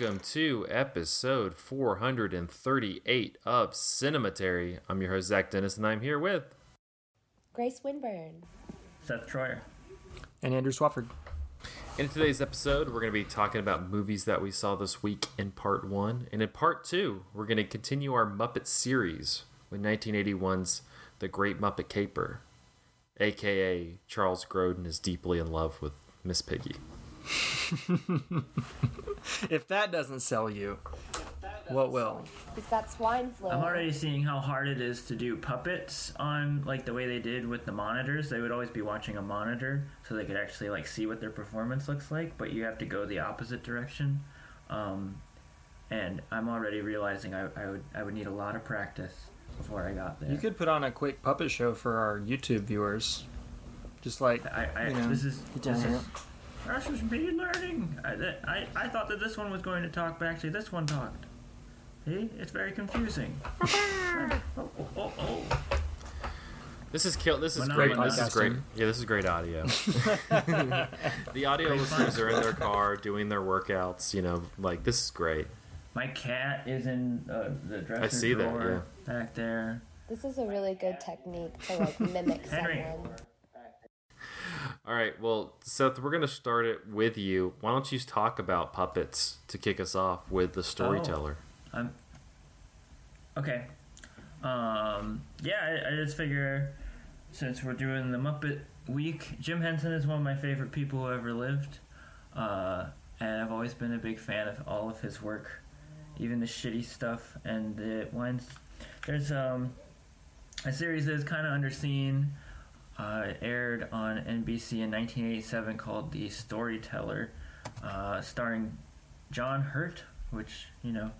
welcome to episode 438 of Cinematary. I'm your host, Zach Dennis, and I'm here with Grace Winburn. Seth Troyer. And Andrew Swafford. In today's episode, we're going to be talking about movies that we saw this week in part one. And in part two, we're going to continue our Muppet series with 1981's The Great Muppet Caper, aka Charles Grodin is deeply in love with Miss Piggy. if that doesn't sell you, what will? He's got swine flu. I'm already seeing how hard it is to do puppets on like the way they did with the monitors. They would always be watching a monitor so they could actually like see what their performance looks like, but you have to go the opposite direction. Um, and I'm already realizing I, I would I would need a lot of practice before I got there. You could put on a quick puppet show for our YouTube viewers. Just like I, I you know, this is this don't is this was me learning. I, that- I I thought that this one was going to talk, but actually this one talked. See, it's very confusing. oh, oh, oh, oh. This is kill. This is Well, great. now This is podcasting. great. Yeah, this is great audio. the audio Great listeners fun. are in their car doing their workouts. You know, like this is great. My cat is in uh, the dresser I see that, drawer back there. This is a really good technique to like mimic Henry. someone. All right. Well, Seth, we're gonna start it with you. Why don't you talk about puppets to kick us off with the storyteller? I'm okay. Um, yeah, I, I just figure since we're doing the Muppet Week, Jim Henson is one of my favorite people who ever lived, uh, and I've always been a big fan of all of his work, even the shitty stuff. And it winds there's um, a series that is kind of underseen. Uh, it aired on NBC in 1987 called The Storyteller, uh, starring John Hurt, which you know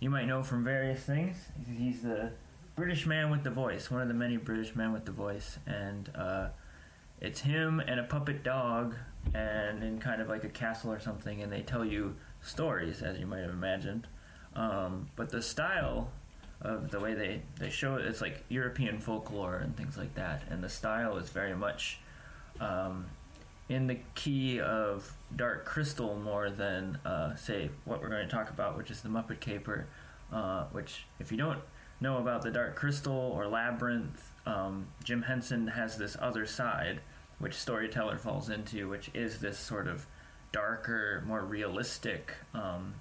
you might know from various things. He's the British man with the voice, one of the many British men with the voice, and uh, it's him and a puppet dog, and in kind of like a castle or something, and they tell you stories, as you might have imagined. Um, but the style of the way they, they show it, it's like European folklore and things like that, and the style is very much um, in the key of Dark Crystal more than, uh, say, what we're going to talk about, which is the Muppet Caper. Uh, which, if you don't know about the Dark Crystal or Labyrinth, um, Jim Henson has this other side, which Storyteller falls into, which is this sort of darker, more realistic um,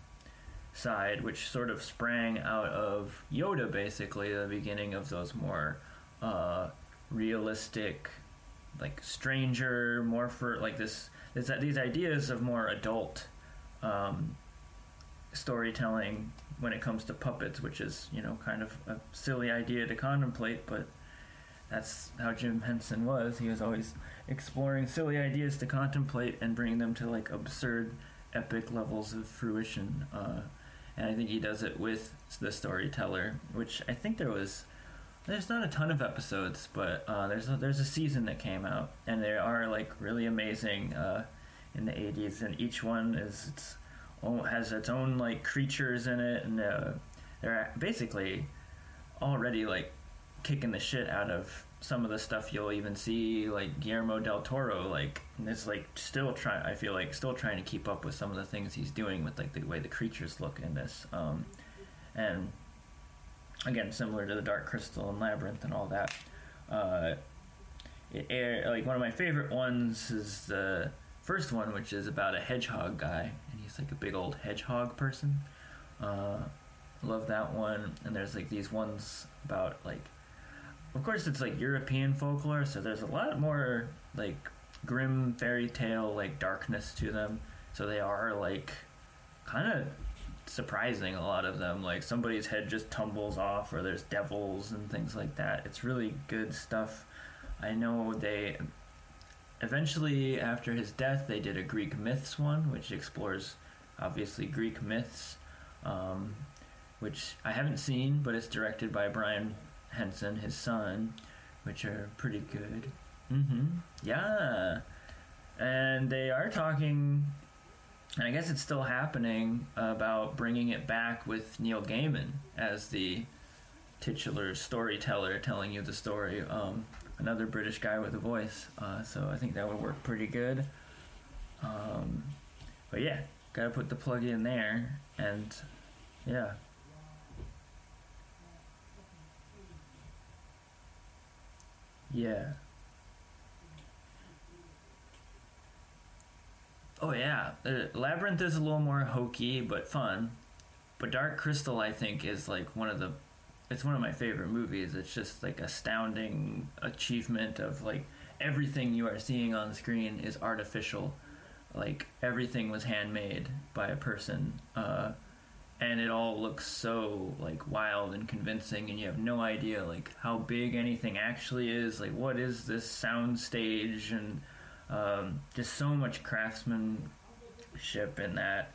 side, which sort of sprang out of Yoda, basically, the beginning of those more uh, realistic like stranger, more for like this, this these ideas of more adult um, storytelling when it comes to puppets, which is you know kind of a silly idea to contemplate, but that's how Jim Henson was. He was always exploring silly ideas to contemplate and bringing them to like absurd, epic levels of fruition. Uh, and I think he does it with the storyteller, which I think there was there's not a ton of episodes, but uh, there's a, there's a season that came out, and they are like really amazing uh, in the 80s, and each one is its own, has its own like creatures in it, and uh, they're basically already like kicking the shit out of some of the stuff you'll even see like Guillermo del Toro like is like still trying I feel like still trying to keep up with some of the things he's doing with like the way the creatures look in this um, and again similar to the Dark Crystal and Labyrinth and all that. Uh, it air, like one of my favorite ones is the first one, which is about a hedgehog guy, and he's like a big old hedgehog person. Uh, love that one. And there's like these ones about like, of course it's like European folklore, so there's a lot more like grim fairy tale like darkness to them. So they are like kind of surprising a lot of them. Like somebody's head just tumbles off or there's devils and things like that. It's really good stuff. I know they eventually after his death they did a greek myths one which explores obviously greek myths um, which i haven't seen but it's directed by brian henson his son which are pretty good mm-hmm yeah and they are talking and I guess it's still happening about bringing it back with Neil Gaiman as the titular storyteller telling you the story. Um, another British guy with a voice. Uh, so I think that would work pretty good. Um, but yeah, gotta put the plug in there, and yeah. Yeah. Oh yeah, Labyrinth is a little more hokey but fun, but Dark Crystal I think is like one of the, it's one of my favorite movies. It's just like astounding achievement of like everything you are seeing on screen is artificial, like everything was handmade by a person, uh, and it all looks so like wild and convincing, and you have no idea like how big anything actually is. Like what is this sound stage and um, just so much craftsmanship in that.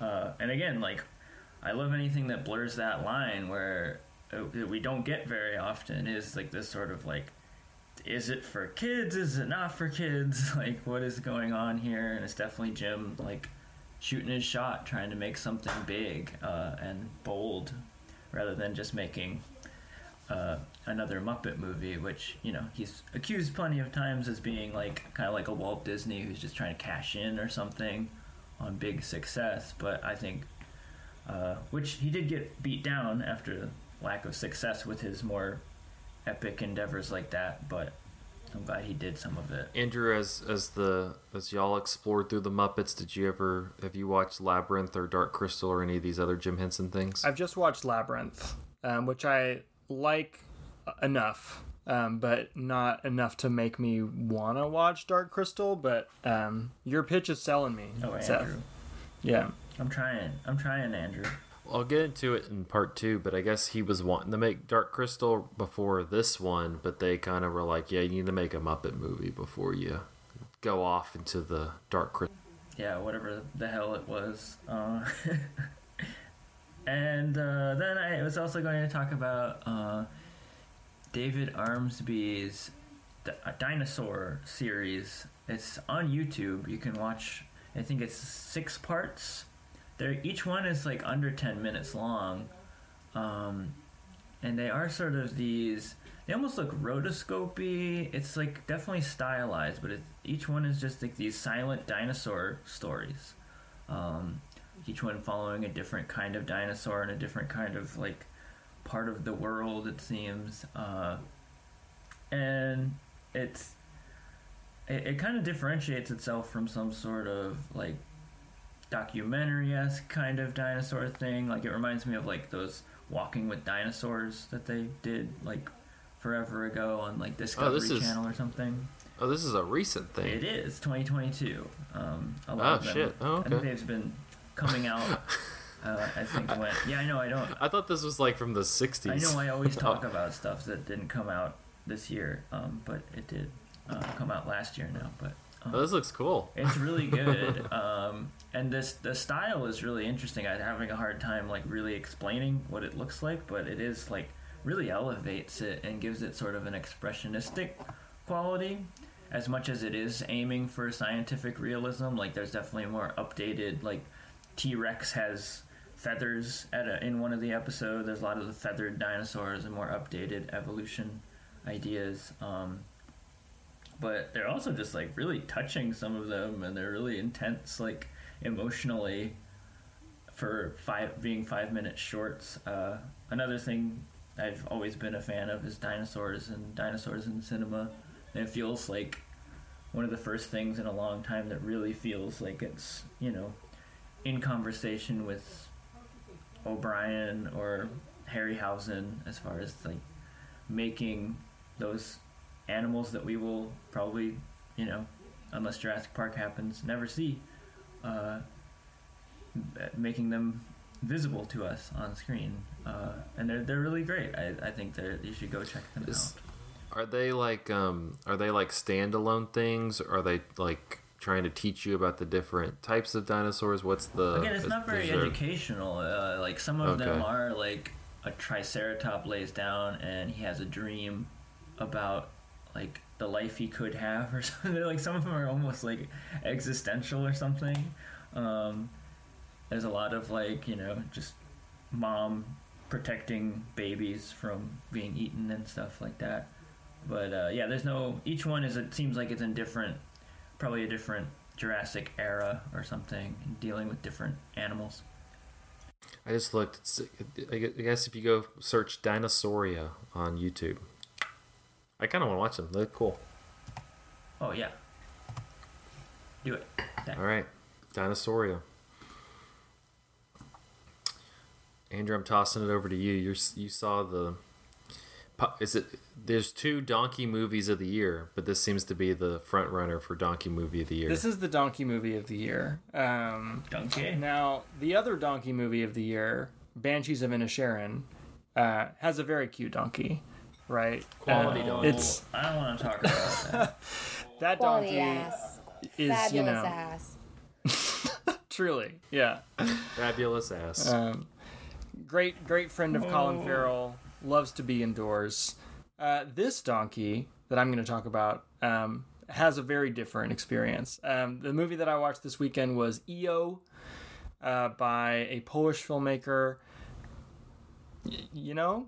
Uh, and again, like I love anything that blurs that line where uh, we don't get very often is like this sort of like is it for kids is it not for kids like what is going on here and it's definitely jim like shooting his shot trying to make something big uh, and bold rather than just making uh, another Muppet movie, which you know he's accused plenty of times as being like kind of like a Walt Disney who's just trying to cash in or something on big success. But I think, uh, which he did get beat down after lack of success with his more epic endeavors like that. But I'm glad he did some of it. Andrew, as as the as y'all explored through the Muppets, did you ever have you watched Labyrinth or Dark Crystal or any of these other Jim Henson things? I've just watched Labyrinth, um, which I like enough, um, but not enough to make me want to watch Dark Crystal. But um, your pitch is selling me, Oh, Seth. Andrew, Yeah. I'm trying. I'm trying, Andrew. I'll get into it in part two, but I guess he was wanting to make Dark Crystal before this one, but they kind of were like, yeah, you need to make a Muppet movie before you go off into the Dark Crystal. yeah, whatever the hell it was. Uh, and uh, then I was also going to talk about uh, David Armsby's D- a dinosaur series. It's on YouTube. You can watch. I think it's six parts. They're, each one is like under ten minutes long, um, and they are sort of these. They almost look rotoscopy. It's like definitely stylized, but each one is just like these silent dinosaur stories. Um, each one following a different kind of dinosaur and a different kind of like part of the world. It seems, uh, and it's it, it kind of differentiates itself from some sort of like documentary esque kind of dinosaur thing. Like it reminds me of like those Walking with Dinosaurs that they did like forever ago on like Discovery is- Channel or something. Oh, this is a recent thing. It is 2022. Um, a lot Oh, of them, shit. Oh, I think they've been coming out. uh, I think when yeah, I know. I don't. I thought this was like from the 60s. I know. I always talk Oh. about stuff that didn't come out this year, um, but it did uh, come out last year now. But Oh, this looks cool. it's really good, um, and this the style is really interesting. I'm having a hard time like really explaining what it looks like, but it is like really elevates it and gives it sort of an expressionistic quality, as much as it is aiming for scientific realism. Like there's definitely more updated. Like T Rex has feathers at a, in one of the episodes. There's a lot of the feathered dinosaurs and more updated evolution ideas. Um, but they're also just like really touching some of them and they're really intense like emotionally for five being five minute shorts. Uh, another thing i've always been a fan of is dinosaurs and dinosaurs in cinema. And it feels like one of the first things in a long time that really feels like it's you know in conversation with o'brien or harryhausen as far as like making those animals that we will probably, you know, unless Jurassic Park happens, never see, uh, making them visible to us on screen. Uh, and they're, they're really great. I, I think they're, you should go check them Is- out. Are they like um are they like standalone things? Or are they like trying to teach you about the different types of dinosaurs? What's the Again, it's not very there- educational. Uh, like some of them are like a triceratop lays down and he has a dream about like the life he could have or something. Like some of them are almost like existential or something. Um, there's a lot of like you know just mom protecting babies from being eaten and stuff like that. But uh, yeah, there's no. Each one is. It seems like it's in different, probably a different Jurassic era or something, dealing with different animals. I just looked. I guess if you go search Dinosauria on YouTube, I kind of want to watch them. They look cool. Oh yeah. Do it. That- All right, Dinosauria. Andrew, I'm tossing it over to you. You're you saw the. Is it? There's two donkey movies of the year, but this seems to be the front runner for donkey movie of the year. This is the donkey movie of the year. Um, Donkey. now, the other donkey movie of the year, Banshees of Inisherin, uh, has a very cute donkey, right? Quality Uh, donkey. It's I don't want to talk about that. that Quality donkey ass. is Fabulous you know ass. truly yeah. Fabulous ass. Um, great, great friend of Colin Farrell. Loves to be indoors. Uh, this donkey that I'm going to talk about um, has a very different experience. Um, the movie that I watched this weekend was EO uh, by a Polish filmmaker. Y- you know,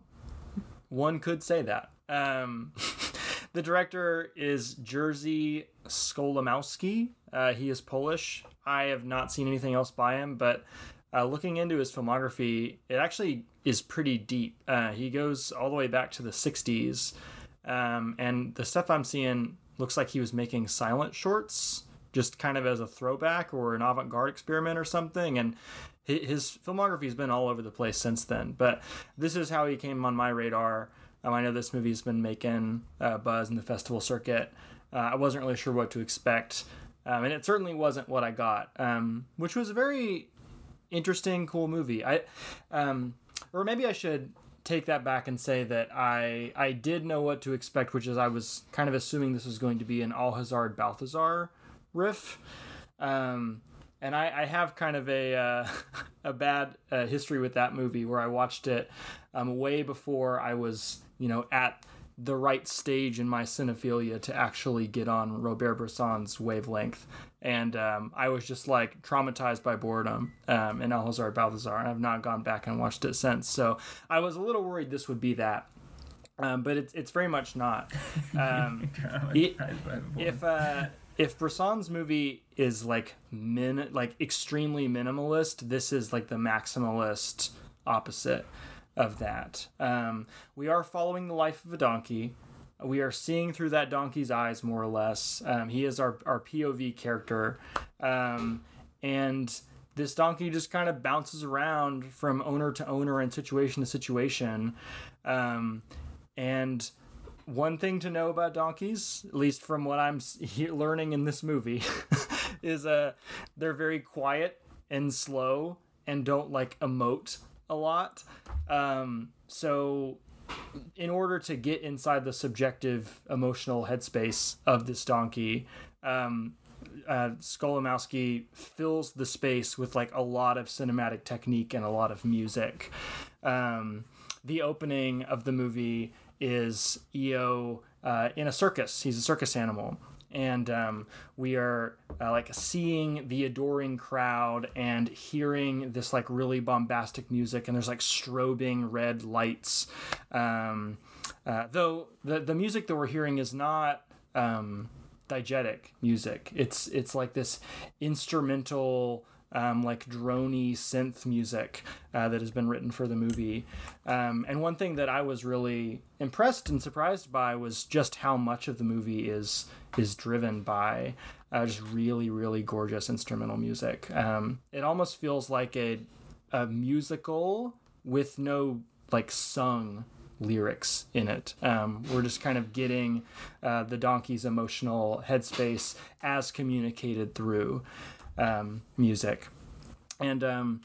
one could say that. Um, the director is Jerzy Skolimowski. Uh, he is Polish. I have not seen anything else by him, but uh, looking into his filmography, it actually is pretty deep. Uh, he goes all the way back to the 60s, um, and the stuff I'm seeing looks like he was making silent shorts, just kind of as a throwback or an avant garde experiment or something. And his filmography has been all over the place since then. But this is how he came on my radar. Um, I know this movie's been making uh, buzz in the festival circuit. Uh, I wasn't really sure what to expect, um, and it certainly wasn't what I got, um, which was a very interesting, cool movie. I, um, or maybe I should take that back and say that I I did know what to expect, which is I was kind of assuming this was going to be an Au Hasard Balthazar riff. Um, and I, I have kind of a uh, a bad uh, history with that movie where I watched it um, way before I was you know at the right stage in my cinephilia to actually get on Robert Bresson's wavelength, and um, I was just like traumatized by boredom um, in Au Hasard Balthazar, and I've not gone back and watched it since. So I was a little worried this would be that. Um, but it's it's very much not. Um, It- if uh if Bresson's movie is like min like extremely minimalist, this is like the maximalist opposite of that. Um, we are following the life of a donkey. We are seeing through that donkey's eyes more or less. Um, he is our our POV character, um, and this donkey just kind of bounces around from owner to owner and situation to situation. Um, and one thing to know about donkeys, at least from what I'm learning in this movie, is uh they're very quiet and slow and don't like emote a lot. Um, so in order to get inside the subjective emotional headspace of this donkey, um, uh, Skolimowski fills the space with like a lot of cinematic technique and a lot of music. Um, the opening of the movie is EO uh, in a circus. He's a circus animal. And um, we are uh, like seeing the adoring crowd and hearing this like really bombastic music, and there's like strobing red lights. Um, uh, though the the music that we're hearing is not um, diegetic music. It's it's like this instrumental, um, like drony synth music uh, that has been written for the movie. Um, and one thing that I was really impressed and surprised by was just how much of the movie is is driven by uh, just really really gorgeous instrumental music. Um, it almost feels like a a musical with no like sung lyrics in it. Um, we're just kind of getting uh, the donkey's emotional headspace as communicated through um, music, and um,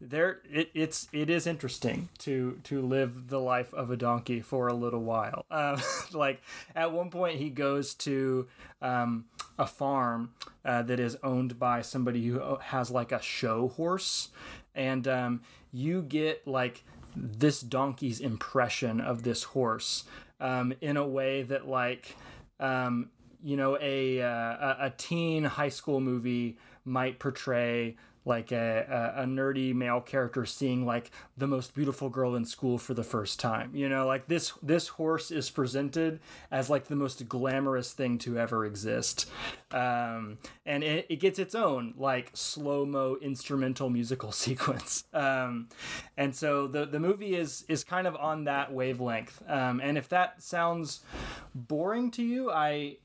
there it, it's it is interesting to to live the life of a donkey for a little while. Um, like at one point, he goes to um, a farm uh, that is owned by somebody who has like a show horse, and um, you get like this donkey's impression of this horse um, in a way that like um, you know a, uh, a teen high school movie might portray like a, a, a nerdy male character seeing like the most beautiful girl in school for the first time. You know, like this this horse is presented as like the most glamorous thing to ever exist, um, and it, it gets its own like slow mo instrumental musical sequence. Um, and so the the movie is is kind of on that wavelength. Um, and if that sounds boring to you, I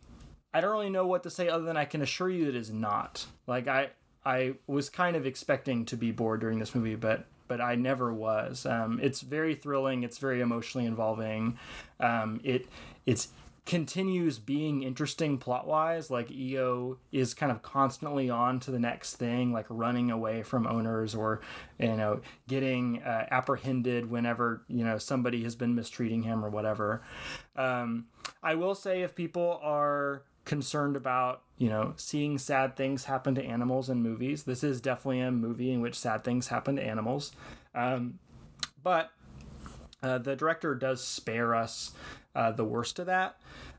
I don't really know what to say other than I can assure you it is not. Like I I was kind of expecting to be bored during this movie, but but I never was. Um, it's very thrilling. It's very emotionally involving. Um, it it's continues being interesting plot wise. Like EO is kind of constantly on to the next thing, like running away from owners or you know getting uh, apprehended whenever you know somebody has been mistreating him or whatever. Um, I will say if people are concerned about you know seeing sad things happen to animals in movies. This is definitely a movie in which sad things happen to animals. Um, but uh, the director does spare us uh, the worst of that.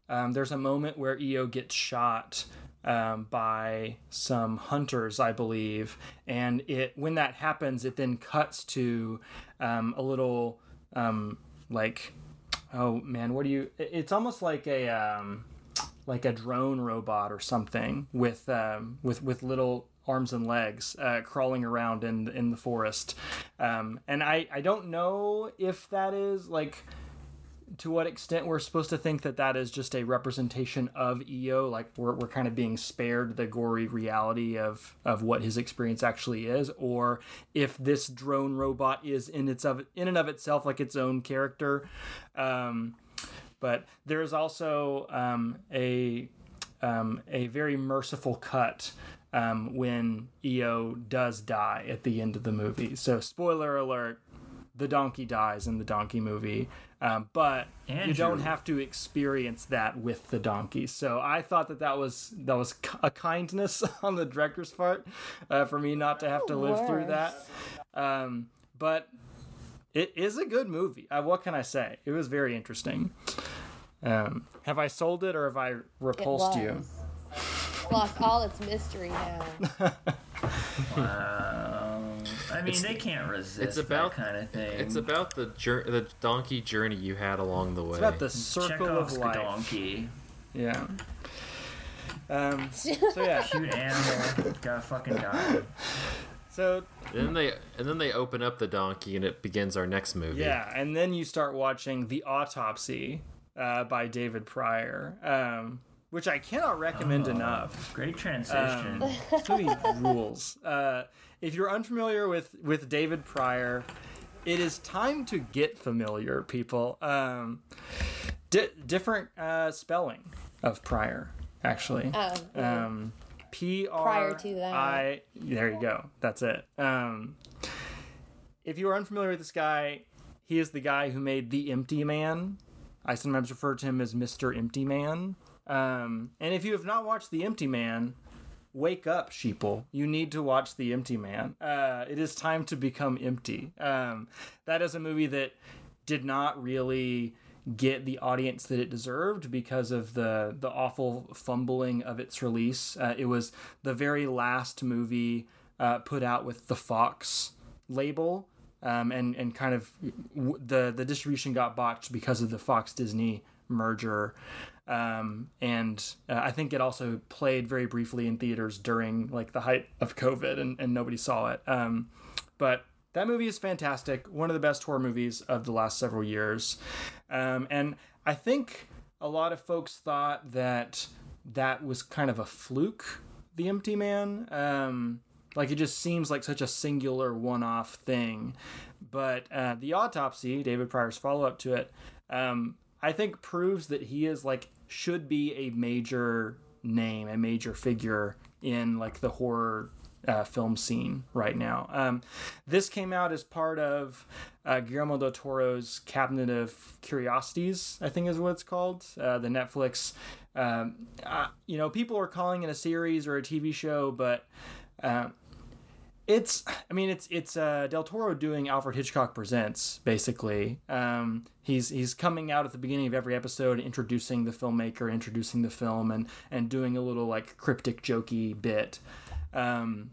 Um, there's a moment where eo gets shot um, by some hunters i believe. And it when that happens it then cuts to um, a little um, like oh man what do you it's almost like a um, like a drone robot or something with um, with with little arms and legs uh, crawling around in in the forest. Um, and I I don't know if that is like to what extent we're supposed to think that that is just a representation of EO, like we're, we're kind of being spared the gory reality of, of what his experience actually is, or if this drone robot is in its of in and of itself like its own character. Um, but there is also um, a um, a very merciful cut um, when EO does die at the end of the movie. So spoiler alert: the donkey dies in the donkey movie, um, but you don't have to experience that with the donkey. So I thought that that was that was a kindness on the director's part uh, for me not to have to live through that. Um, but it is a good movie. Uh, what can I say? It was very interesting. Um, have I sold it or have I repulsed was. you? Lost all its mystery now. Um, I mean, they can't resist It's about that kind of thing. It's about the jour- the donkey journey you had along the way. It's about the circle of life. donkey. Yeah. Um, so yeah. Cute animal. Gotta fucking die. So and then they and then they open up the donkey and it begins our next movie. yeah, and then you start watching The Autopsy uh, by David Pryor, um, which I cannot recommend enough. Great transition. Um, this movie rules. Uh, if you're unfamiliar with with David Pryor, it is time to get familiar, people. Um, di- different uh, spelling of Pryor, actually. Oh, yeah. Um, P R Prior to that. I. There you go. That's it. Um, if you are unfamiliar with this guy, he is the guy who made The Empty Man. I sometimes refer to him as Mr. Empty Man. Um, and if you have not watched The Empty Man, wake up, sheeple. You need to watch The Empty Man. Uh, it is time to become empty. Um, that is a movie that did not really get the audience that it deserved because of the the awful fumbling of its release. Uh, it was the very last movie uh, put out with the Fox label, um, and and kind of w- the the distribution got botched because of the Fox Disney merger. Um, and uh, I think it also played very briefly in theaters during like the height of COVID, and, and nobody saw it. Um, but that movie is fantastic. One of the best horror movies of the last several years. Um, and I think a lot of folks thought that that was kind of a fluke, The Empty Man. Like it just seems like such a singular one off thing. But uh, The Autopsy, David Pryor's follow up to it, um, I think proves that he is like, should be a major name, a major figure in like the horror uh, film scene right now. Um, this came out as part of uh, Guillermo del Toro's Cabinet of Curiosities, I think is what it's called. Uh, the Netflix, um, uh, you know, people are calling it a series or a TV show, but um, it's i mean it's it's uh del toro doing alfred hitchcock presents basically. Um he's he's coming out at the beginning of every episode introducing the filmmaker introducing the film and and doing a little like cryptic jokey bit. Um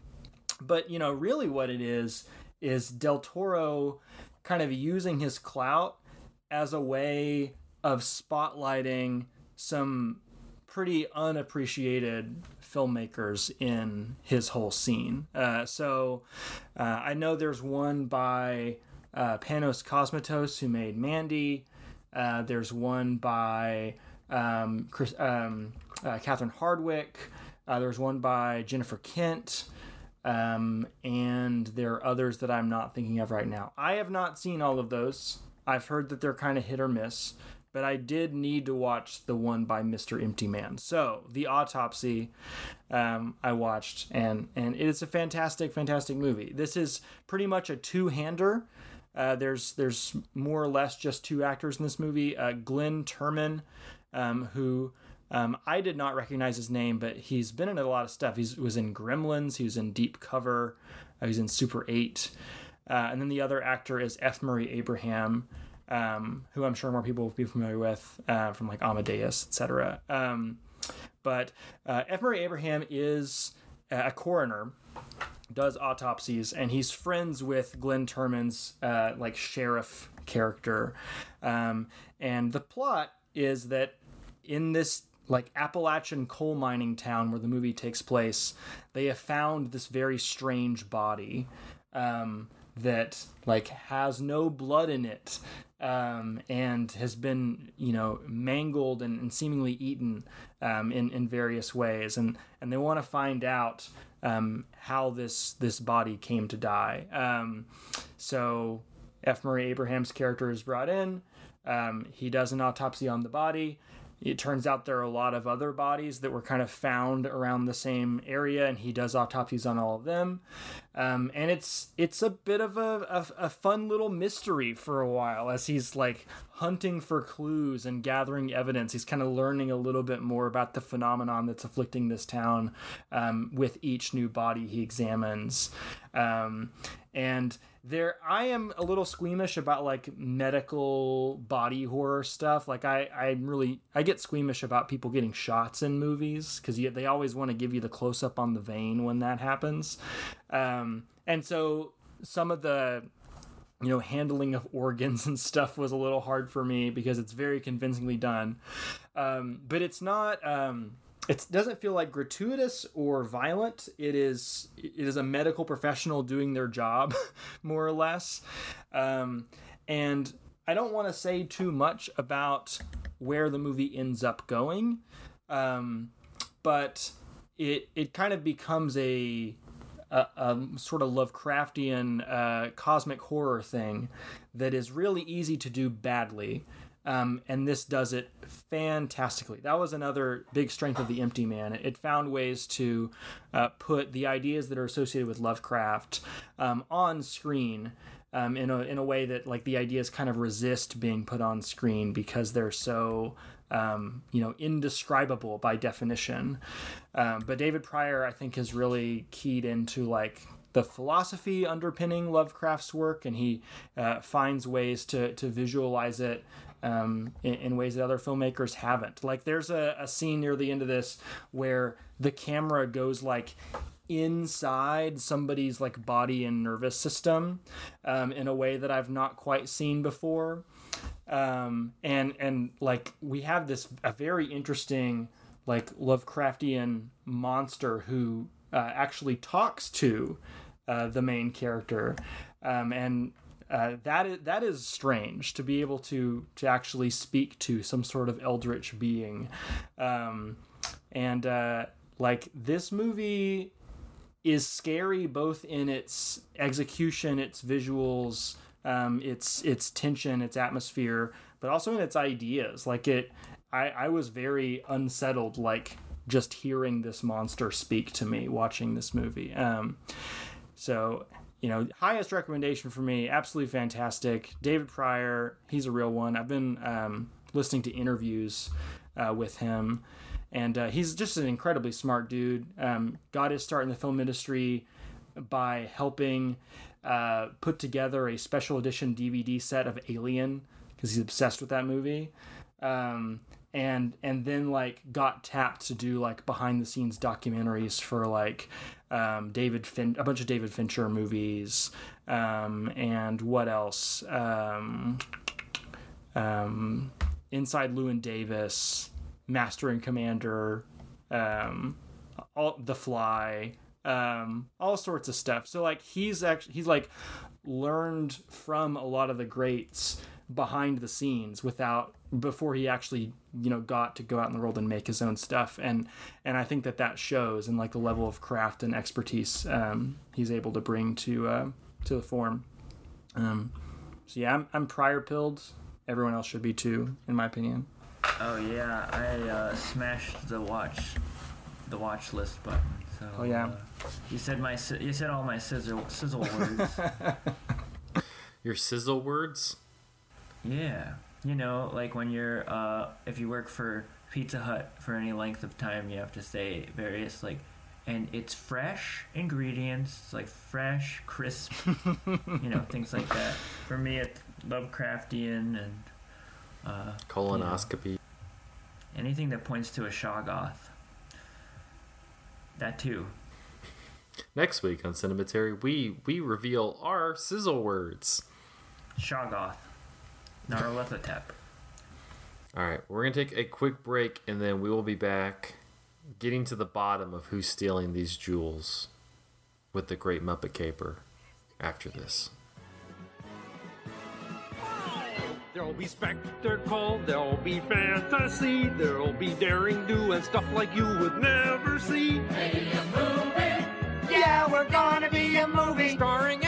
but you know, really, what it is is Del Toro kind of using his clout as a way of spotlighting some pretty unappreciated filmmakers in his whole scene. Uh, so uh, I know there's one by uh, Panos Cosmatos who made Mandy. Uh, there's one by um, Chris, um, uh, Catherine Hardwicke. Uh, there's one by Jennifer Kent. Um, and there are others that I'm not thinking of right now. I have not seen all of those. I've heard that they're kind of hit or miss but I did need to watch the one by Mr. Empty Man. So the autopsy, um, I watched, and and it is a fantastic, fantastic movie. This is pretty much a two-hander. Uh, there's there's more or less just two actors in this movie. Uh, Glynn Turman, um, who um, I did not recognize his name, but he's been in a lot of stuff. He was in Gremlins. He was in Deep Cover. Uh, he's in Super Eight. Uh, and then the other actor is F. Murray Abraham, um, who I'm sure more people will be familiar with uh, from like Amadeus, etc. Um, but uh, F. Murray Abraham is a coroner, does autopsies, and he's friends with Glynn Turman's uh, like sheriff character. Um, and the plot is that in this like Appalachian coal mining town where the movie takes place, they have found this very strange body. Um, that like has no blood in it um, and has been you know mangled and, and seemingly eaten um, in in various ways, and and they want to find out um, how this this body came to die. Um, so F. Murray Abraham's character is brought in. Um, he does an autopsy on the body it turns out there are a lot of other bodies that were kind of found around the same area, and he does autopsies on all of them. Um, and it's it's a bit of a, a, a, fun little mystery for a while as he's like hunting for clues and gathering evidence. He's kind of learning a little bit more about the phenomenon that's afflicting this town um, with each new body he examines. Um, and there i am a little squeamish about like medical body horror stuff. Like i i'm really i get squeamish about people getting shots in movies because they always want to give you the close-up on the vein when that happens. Um, and so some of the you know handling of organs and stuff was a little hard for me because it's very convincingly done. Um, but it's not um, it doesn't feel like gratuitous or violent. It is it is a medical professional doing their job, more or less. Um, and I don't want to say too much about where the movie ends up going, um, but it it kind of becomes a a, a, sort of Lovecraftian uh, cosmic horror thing that is really easy to do badly. Um, and this does it fantastically. That was another big strength of The Empty Man. It found ways to uh, put the ideas that are associated with Lovecraft um, on screen um, in, a, in a way that like the ideas kind of resist being put on screen because they're so um, you know indescribable by definition. Um, but David Pryor, I think, has really keyed into like the philosophy underpinning Lovecraft's work, and he uh, finds ways to to visualize it um, in, in, ways that other filmmakers haven't. Like there's a, a scene near the end of this where the camera goes like inside somebody's like body and nervous system um, in a way that I've not quite seen before. Um, and and like we have this a very interesting like Lovecraftian monster who uh, actually talks to uh, the main character, um, and uh, that is that is strange to be able to to actually speak to some sort of eldritch being, um, and uh, like this movie is scary both in its execution, its visuals, um, its its tension, its atmosphere, but also in its ideas. Like it, I I was very unsettled, like just hearing this monster speak to me watching this movie. Um, so you know, highest recommendation for me, absolutely fantastic. David Pryor, he's a real one. I've been um, listening to interviews uh, with him, and uh, he's just an incredibly smart dude. Um, got his start in the film industry by helping uh, put together a special edition DVD set of Alien because he's obsessed with that movie. Um, and and then like got tapped to do like behind the scenes documentaries for like um, David fin- a bunch of David Fincher movies, um, and what else? Um, um, Inside Llewyn Davis, Master and Commander, um, all The Fly, all sorts of stuff. So like he's actually he's like learned from a lot of the greats behind the scenes without before he actually you know got to go out in the world and make his own stuff and and i think that that shows in like the level of craft and expertise um, he's able to bring to uh, to the form um, so yeah i'm, I'm Pryor pilled everyone else should be too in my opinion Oh yeah, I uh, smashed the watch, the watch list button. So, Oh, yeah. uh, you said my you said all my sizzle sizzle words. Your sizzle words? yeah, you know, like when you're uh, if you work for Pizza Hut for any length of time, you have to say various like, and it's fresh ingredients, it's like fresh, crisp, you know, things like that. For me, it's Lovecraftian and uh, Colonoscopy. anything that points to a Shoggoth. That too. Next week on Cinematary, we we reveal our sizzle words. Shoggoth. Nyarlathotep. All right, we're gonna take a quick break, and then we will be back, getting to the bottom of who's stealing these jewels, with the Great Muppet Caper. After this. There'll be spectacle, there'll be fantasy, there'll be daring do and stuff like you would never see. Yeah, we're gonna be a movie. Starring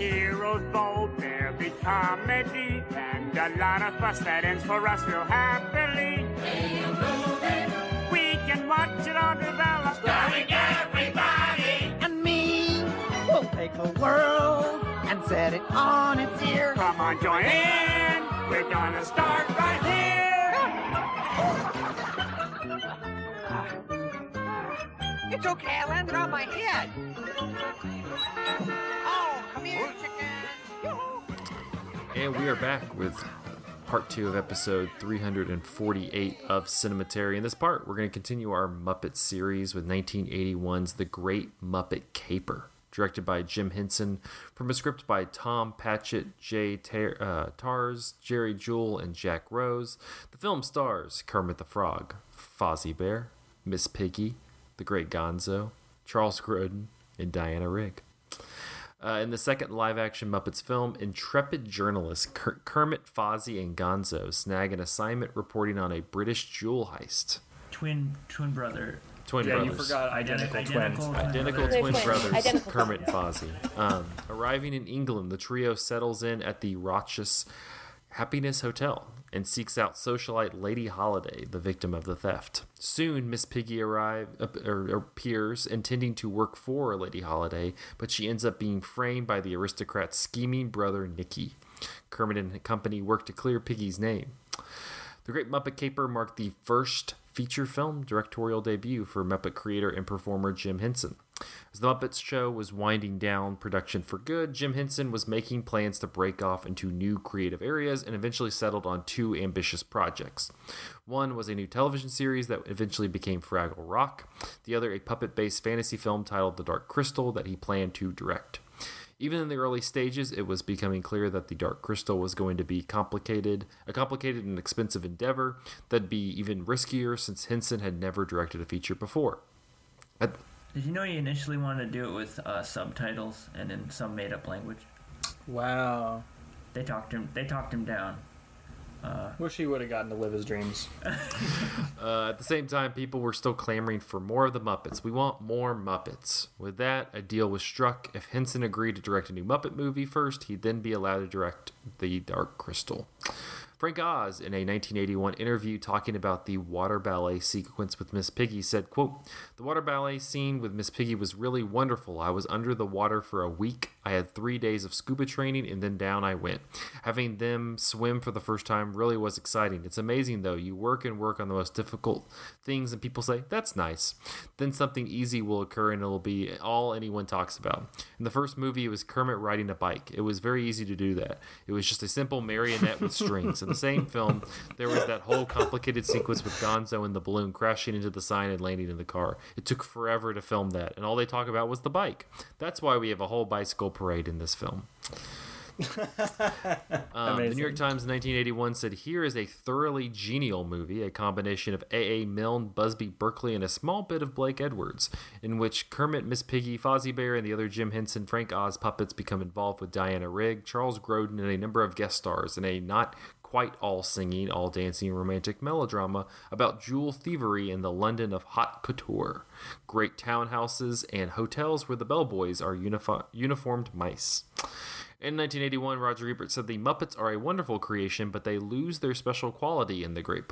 heroes bold, there'll be comedy, and a lot of fuss that ends for us real happily. We can watch it all develop. Starring everybody. and me We'll take the world and set it on its ear. Come on, join in. We're gonna start right here. It's okay, I landed on my head. And we are back with part two of episode 348 of Cinematary. In this part, we're going to continue our Muppet series with 1981's The Great Muppet Caper, directed by Jim Henson, from a script by Tom Patchett, Jay Tar- uh, Tars, Jerry Juhl, and Jack Rose. The film stars Kermit the Frog, Fozzie Bear, Miss Piggy, The Great Gonzo, Charles Grodin, and Diana Rigg. Uh, in the second live action Muppets film, intrepid journalists Ker- Kermit, Fozzie, and Gonzo snag an assignment reporting on a British jewel heist. Twin twin brother. Twin yeah you brothers. forgot identical, twins Identical They're twin brothers, Identical Kermit and Fozzie. Um, arriving in England, the trio settles in at the Rochus Happiness Hotel and seeks out socialite Lady Holiday, the victim of the theft. Soon, Miss Piggy arrive, uh, er, appears, intending to work for Lady Holiday, but she ends up being framed by the aristocrat's scheming brother Nicky. Kermit and company work to clear Piggy's name. The Great Muppet Caper marked the first feature film directorial debut for Muppet creator and performer Jim Henson. As the Muppets show was winding down production for good, Jim Henson was making plans to break off into new creative areas and eventually settled on two ambitious projects. One was a new television series that eventually became Fraggle Rock, the other a puppet based fantasy film titled The Dark Crystal that he planned to direct. Even in the early stages, it was becoming clear that the Dark Crystal was going to be complicated, a complicated and expensive endeavor that'd be even riskier since Henson had never directed a feature before. At, Did you know he initially wanted to do it with uh, subtitles and in some made up language? wow They talked him. They talked him down. wish he would have gotten to live his dreams uh, at the same time, people were still clamoring for more of the Muppets. We want more Muppets. With that, a deal was struck. If Henson agreed to direct a new Muppet movie first, he'd then be allowed to direct The Dark Crystal. Frank Oz, in a 1981 interview talking about the water ballet sequence with Miss Piggy, said, quote, The water ballet scene with Miss Piggy was really wonderful. I was under the water for a week I had three days of scuba training and then down I went. Having them swim for the first time really was exciting. It's amazing though. You work and work on the most difficult things and people say, that's nice. Then something easy will occur and it'll be all anyone talks about. In the first movie, it was Kermit riding a bike. It was very easy to do that. It was just a simple marionette with strings. The same film, there was that whole complicated sequence with Gonzo and the balloon crashing into the sign and landing in the car. It took forever to film that, and all they talk about was the bike. That's why we have a whole bicycle parade in this film. Um, the New York Times in 1981 said, Here is a thoroughly genial movie, a combination of A.A. Milne, Busby Berkeley, and a small bit of Blake Edwards, in which Kermit, Miss Piggy, Fozzie Bear, and the other Jim Henson, Frank Oz puppets become involved with Diana Rigg, Charles Grodin, and a number of guest stars in a not quite all singing, all dancing romantic melodrama about jewel thievery in the London of haute couture. Great townhouses and hotels where the bellboys are unifo- uniformed mice. In 1981, Roger Ebert said the Muppets are a wonderful creation, but they lose their special quality in the Great,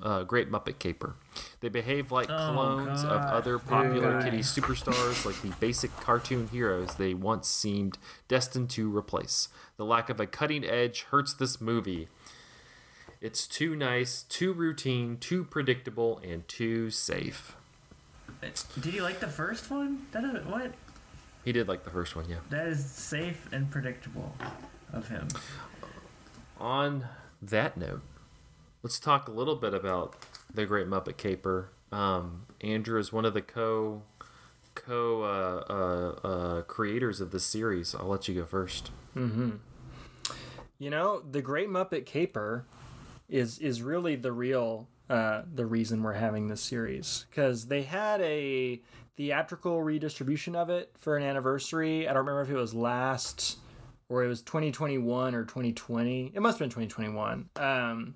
uh, Great Muppet Caper. They behave like clones of other popular kitty superstars, like the basic cartoon heroes they once seemed destined to replace. The lack of a cutting edge hurts this movie. It's too nice, too routine, too predictable, and too safe. Did you like the first one? That is, what? He did like the first one, yeah. That is safe and predictable of him. on that note, let's talk a little bit about the Great Muppet Caper. Um, Andrew is one of the co co uh, uh, uh, creators of the series. I'll let you go first. You know, the Great Muppet Caper is is really the real uh, the reason we're having this series because they had a theatrical redistribution of it for an anniversary. I don't remember if it was last or it was 2021 or 2020. It must have been 2021. Um,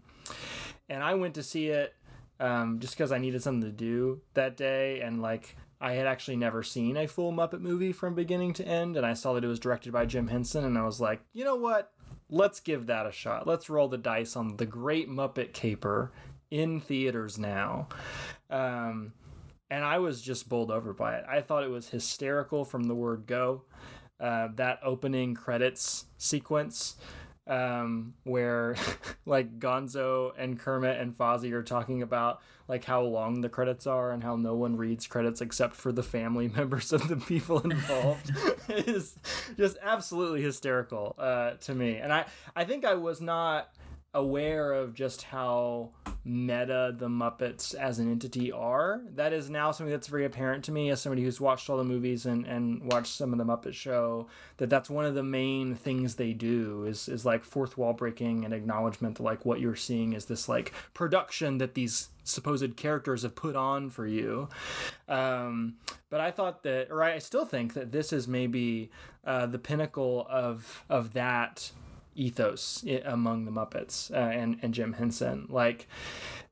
and I went to see it um, just because I needed something to do that day, and like I had actually never seen a full Muppet movie from beginning to end, and I saw that it was directed by Jim Henson, and I was like, you know what? Let's give that a shot. Let's roll the dice on the Great Muppet Caper in theaters now. Um, and I was just bowled over by it. I thought it was hysterical from the word go. Uh, that opening credits sequence um, where like Gonzo and Kermit and Fozzie are talking about like how long the credits are and how no one reads credits except for the family members of the people involved is just absolutely hysterical uh, to me. And I, I think I was not aware of just how meta the Muppets as an entity are. That is now something that's very apparent to me as somebody who's watched all the movies and, and watched some of the Muppet Show. That that's one of the main things they do is is like fourth wall breaking and acknowledgement like what you're seeing is this like production that these supposed characters have put on for you. Um, but I thought that, or I still think that this is maybe uh, the pinnacle of of that ethos among the Muppets uh, and and Jim Henson. Like,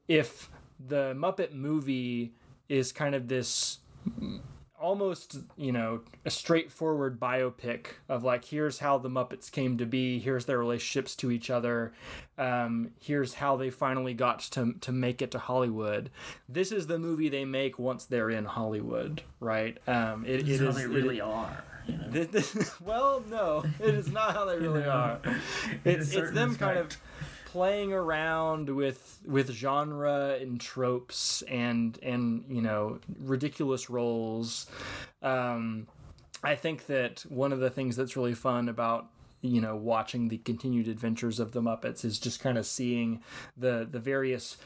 if the Muppet movie is kind of this almost you know a straightforward biopic of like here's how the muppets came to be here's their relationships to each other um, here's how they finally got to, to make it to hollywood this is the movie they make once they're in hollywood right um, it, it how is they it- really are. You know? this, this, well, no, it is not how they really are. It's it's them kind of. Playing around with with genre and tropes and and you know ridiculous roles. Um, I think that one of the things that's really fun about you know watching the continued adventures of the Muppets is just kind of seeing the the various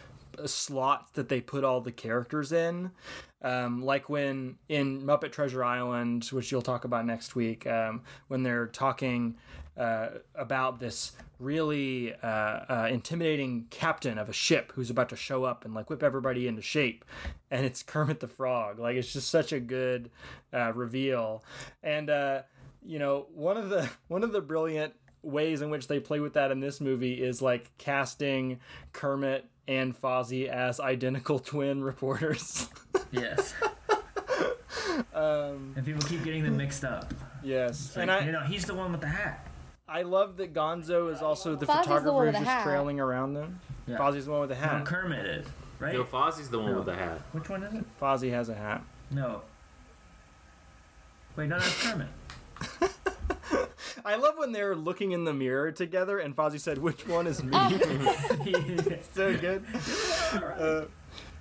slots that they put all the characters in. Um, like when in Muppet Treasure Island, which you'll talk about next week, um, when they're talking uh, about this really uh, uh, intimidating captain of a ship who's about to show up and like whip everybody into shape, and it's Kermit the Frog. Like it's just such a good uh, reveal, and uh, you know one of the one of the brilliant ways in which they play with that in this movie is like casting Kermit and Fozzie as identical twin reporters. Yes. um, And people keep getting them mixed up. yes, like, and I you know, he's the one with the hat. I love that Gonzo is also the Fozzie's the one photographer with the just hat. trailing around them. Yeah. Fozzie's the one with the No, hat. Kermit is, right? No, Fozzie's the one No. with the hat. Which one is it? Fozzie has a hat. No. Wait, no, that's Kermit. I love when they're looking in the mirror together, and Fozzie said, "Which one is me?" so good. Uh,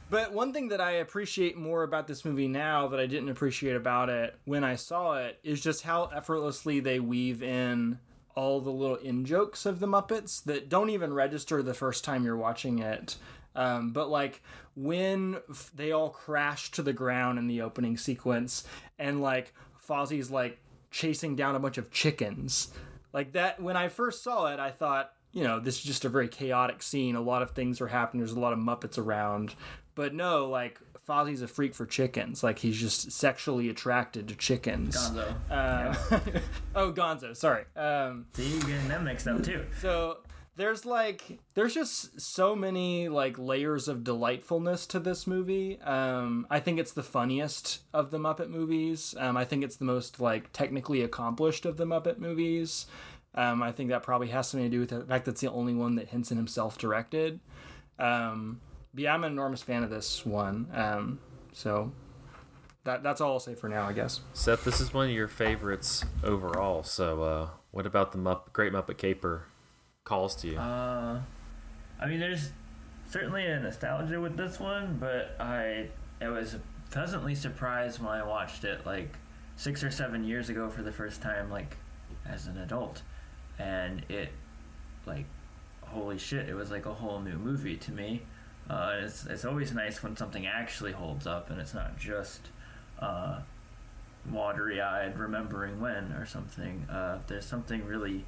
but one thing that I appreciate more about this movie now that I didn't appreciate about it when I saw it is just how effortlessly they weave in all the little in jokes of the Muppets that don't even register the first time you're watching it. Um, but like when f- they all crash to the ground in the opening sequence, and like Fozzie's like chasing down a bunch of chickens, like that. When I first saw it, I thought, you know, this is just a very chaotic scene. A lot of things are happening. There's a lot of Muppets around, but no, like Fozzie's a freak for chickens. Like he's just sexually attracted to chickens. Gonzo. Uh, oh, Gonzo. Sorry. Um, See, you getting them mixed up too. so there's like there's just so many like layers of delightfulness to this movie. Um, I think it's the funniest of the Muppet movies. Um, I think it's the most like technically accomplished of the Muppet movies. Um, I think that probably has something to do with the fact that it's the only one that Henson himself directed. Um, but yeah, I'm an enormous fan of this one. Um, so that that's all I'll say for now, I guess. Seth, this is one of your favorites overall. So, uh, what about the Mupp- Great Muppet Caper calls to you? Uh, I mean, there's certainly a nostalgia with this one, but I I was pleasantly surprised when I watched it like six or seven years ago for the first time, like as an adult, and it like holy shit, it was like a whole new movie to me. Uh, it's it's always nice when something actually holds up and it's not just uh, watery eyed remembering when or something. Uh, there's something really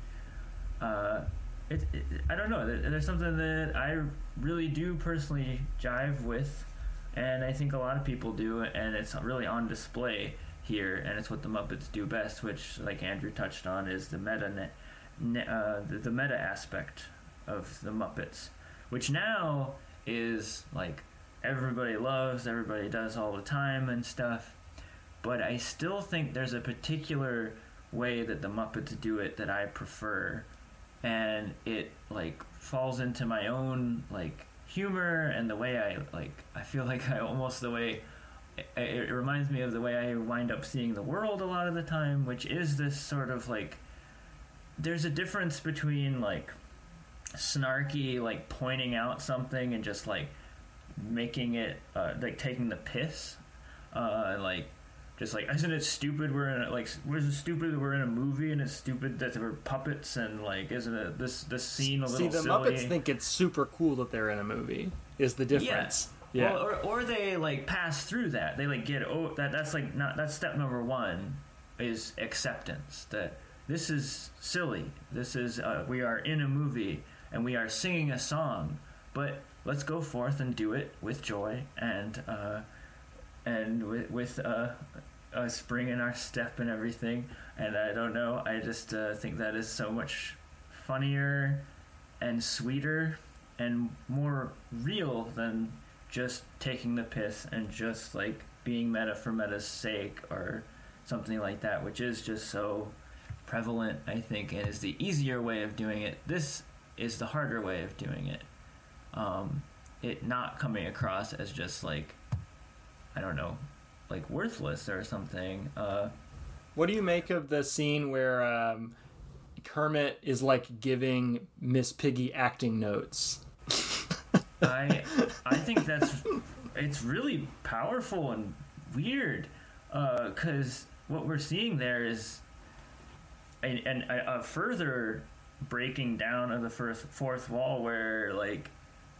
uh, it, it, I don't know. There's something that I really do personally jive with, and I think a lot of people do, and it's really on display here, and it's what the Muppets do best, which, like Andrew touched on, is the meta, ne- ne- uh, the, the meta aspect of the Muppets, which now is like everybody loves, everybody does all the time and stuff, but I still think there's a particular way that the Muppets do it that I prefer. And it like falls into my own like humor and the way I like I feel like I almost the way it, it reminds me of the way I wind up seeing the world a lot of the time which is this sort of like there's a difference between like snarky like pointing out something and just like making it uh, like taking the piss uh, like just like isn't it stupid we're in a, like was it stupid that we're in a movie and it's stupid that we're puppets and like isn't it this this scene a See, little the silly Muppets think it's super cool that they're in a movie. Is the difference? Yeah. Well, or, or they like pass through that. They like get oh that that's like not that's step number one is acceptance that this is silly. This is uh, we are in a movie and we are singing a song, but let's go forth and do it with joy and uh, and with, with uh, a spring in our step and everything. And I don't know. I just uh, think that is so much funnier and sweeter and more real than just taking the piss and just like being meta for meta's sake or something like that, which is just so prevalent, I think, and is the easier way of doing it. This is the harder way of doing it. Um, it not coming across as just like, I don't know, like worthless or something. Uh, What do you make of the scene where um, Kermit is like giving Miss Piggy acting notes? I I think that's it's really powerful and weird because what we're seeing there is and, and a, a further breaking down of the first fourth wall where like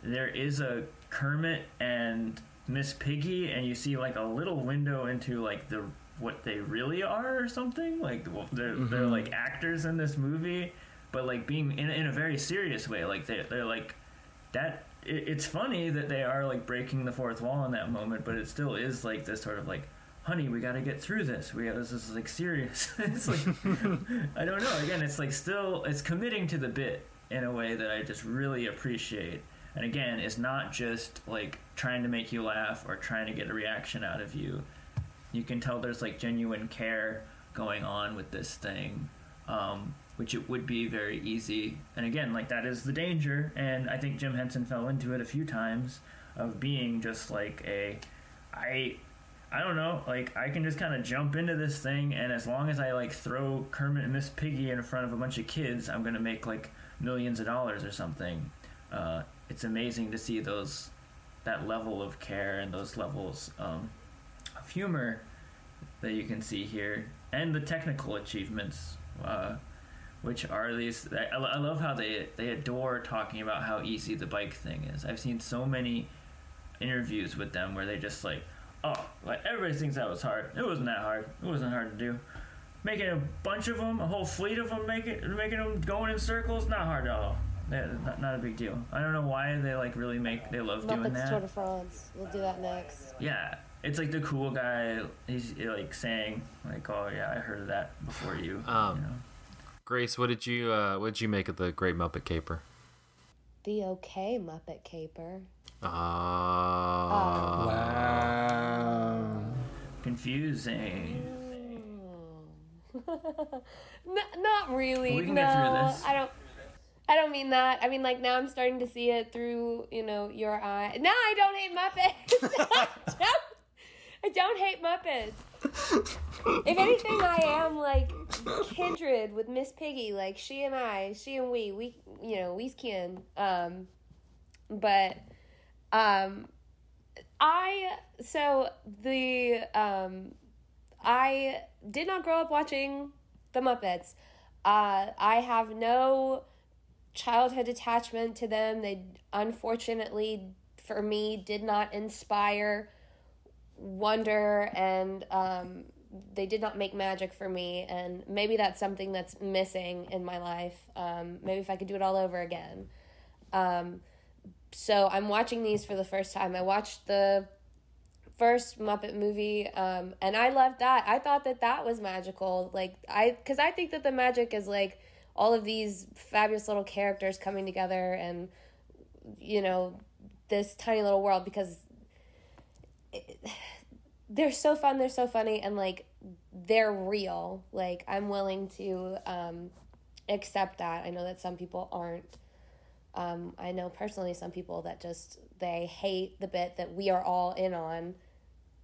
there is a Kermit and Miss Piggy and you see like a little window into like the what they really are or something? Like they're they're mm-hmm. like actors in this movie but like being in, in a very serious way. Like they they're like that it, it's funny that they are like breaking the fourth wall in that moment but it still is like this sort of like honey we got to get through this. We got this is like serious. It's like i don't know. Again it's like still it's committing to the bit in a way that i just really appreciate. And again it's not just like trying to make you laugh or trying to get a reaction out of you. You can tell there's like genuine care going on with this thing um, which it would be very easy. And again like that is the danger. And i think jim henson fell into it a few times of being just like a i I don't know, like I can just kind of jump into this thing, and as long as I like throw Kermit and Miss Piggy in front of a bunch of kids, I'm gonna make like millions of dollars or something. Uh, it's amazing to see those that level of care and those levels um, of humor that you can see here, and the technical achievements, uh, which are these. I, I love how they they adore talking about how easy the bike thing is. I've seen so many interviews with them where they just like, oh, like everybody thinks that was hard. It wasn't that hard. It wasn't hard to do. Making a bunch of them, a whole fleet of them, making making them going in circles, not hard at all. Not, not a big deal. I don't know why they like really make they love doing Muppets that. Tour de France. We'll do that next. Yeah, it's like the cool guy. He's like saying like, "Oh yeah, I heard of that before you." Um, you know? Grace, what did you uh, what did you make of the Great Muppet Caper? The okay Muppet Caper. Ah, Wow. Confusing. N- not really. We can no, get through this. I don't. I don't mean that. I mean like now I'm starting to see it through you know your eye. No, I don't hate Muppets. I, don't, I don't hate Muppets. if anything, I am like kindred with Miss Piggy. Like she and I, she and we, we you know we's kin. Um, but um, I so the um I did not grow up watching the Muppets. Uh, I have no childhood attachment to them. They unfortunately, for me, did not inspire wonder and um, they did not make magic for me. And maybe that's something that's missing in my life. Um, maybe if I could do it all over again. Um, so I'm watching these for the first time. I watched the first Muppet movie, um, and I loved that. I thought that that was magical. Like I, because I think that the magic is like all of these fabulous little characters coming together, and you know, this tiny little world because it, they're so fun. They're so funny, and like they're real. Like I'm willing to um, accept that. I know that some people aren't. Um, I know personally some people that just they hate the bit that we are all in on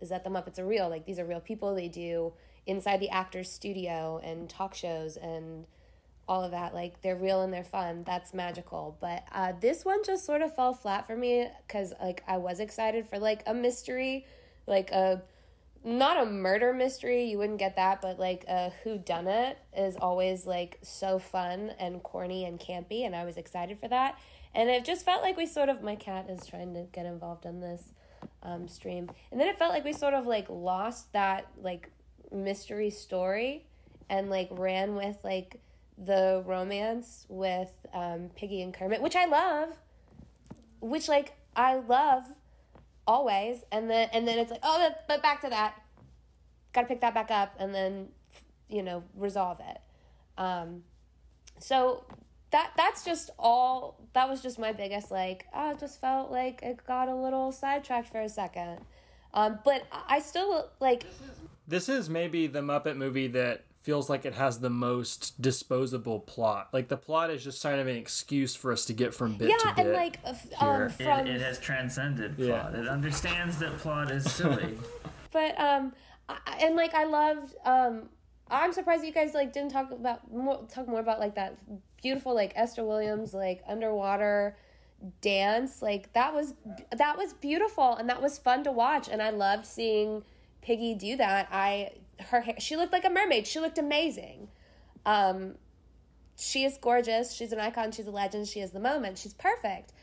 is that the Muppets are real. Like these are real people. They do inside the actor's studio and talk shows and all of that. Like they're real and they're fun. That's magical. But uh, this one just sort of fell flat for me because like I was excited for like a mystery, like a not a murder mystery. You wouldn't get that, but like a who done it is always like so fun and corny and campy, and I was excited for that. And it just felt like we sort of my cat is trying to get involved in this um, stream, and then it felt like we sort of like lost that like mystery story and like ran with like the romance with um, Piggy and Kermit, which I love, which like I love always, and then and then it's like oh, but- back to that, got to pick that back up, and then you know resolve it. Um, so that that's just all. That was just my biggest like. Oh, it just felt like it got a little sidetracked for a second. Um, but I I still like This is maybe the Muppet movie that feels like it has the most disposable plot. Like the plot is just kind of an excuse for us to get from bit yeah, to bit. Yeah, and like f- um, from It, it has transcended Yeah. plot. It understands that plot is silly. but um I, and like i loved um i'm surprised you guys like didn't talk about more talk more about like that beautiful like esther williams like underwater dance like that was that was beautiful and that was fun to watch and i loved seeing piggy do that i her hair she looked like a mermaid. She looked amazing. Um she is gorgeous. She's an icon. She's a legend. She is the moment. She's perfect.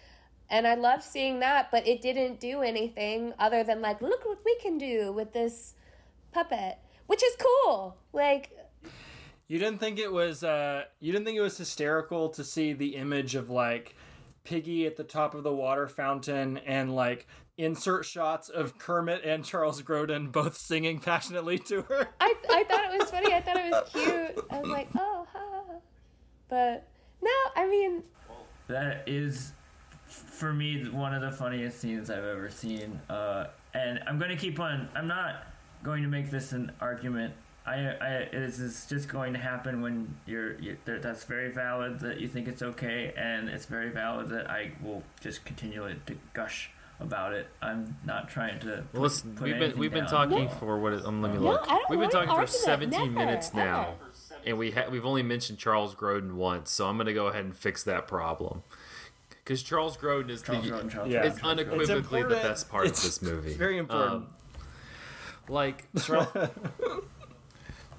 And I loved seeing that, but it didn't do anything other than like, look what we can do with this puppet, which is cool. Like, You didn't think it was uh you didn't think it was hysterical to see the image of like Piggy at the top of the water fountain and like insert shots of Kermit and Charles Grodin both singing passionately to her. I I thought it was funny. I thought it was cute. I was like, oh, ha. But no, I mean, that is for me one of the funniest scenes I've ever seen. Uh, and I'm going to keep on. I'm not going to make this an argument. I, I this is just going to happen when you're, you that's very valid that you think it's okay, and it's very valid that I will just continue to gush about it. I'm not trying to. Well, listen, put we've been we've been down. talking for what is, um, let me No, look. I don't we've been talking for 17 never, minutes now, and we ha- we've only mentioned Charles Grodin once, so I'm gonna go ahead and fix that problem. Because Charles Grodin is Charles the Grodin, Charles Yeah. Grodin, is Charles Grodin. unequivocally the best part It's of this movie. Very important. Um, like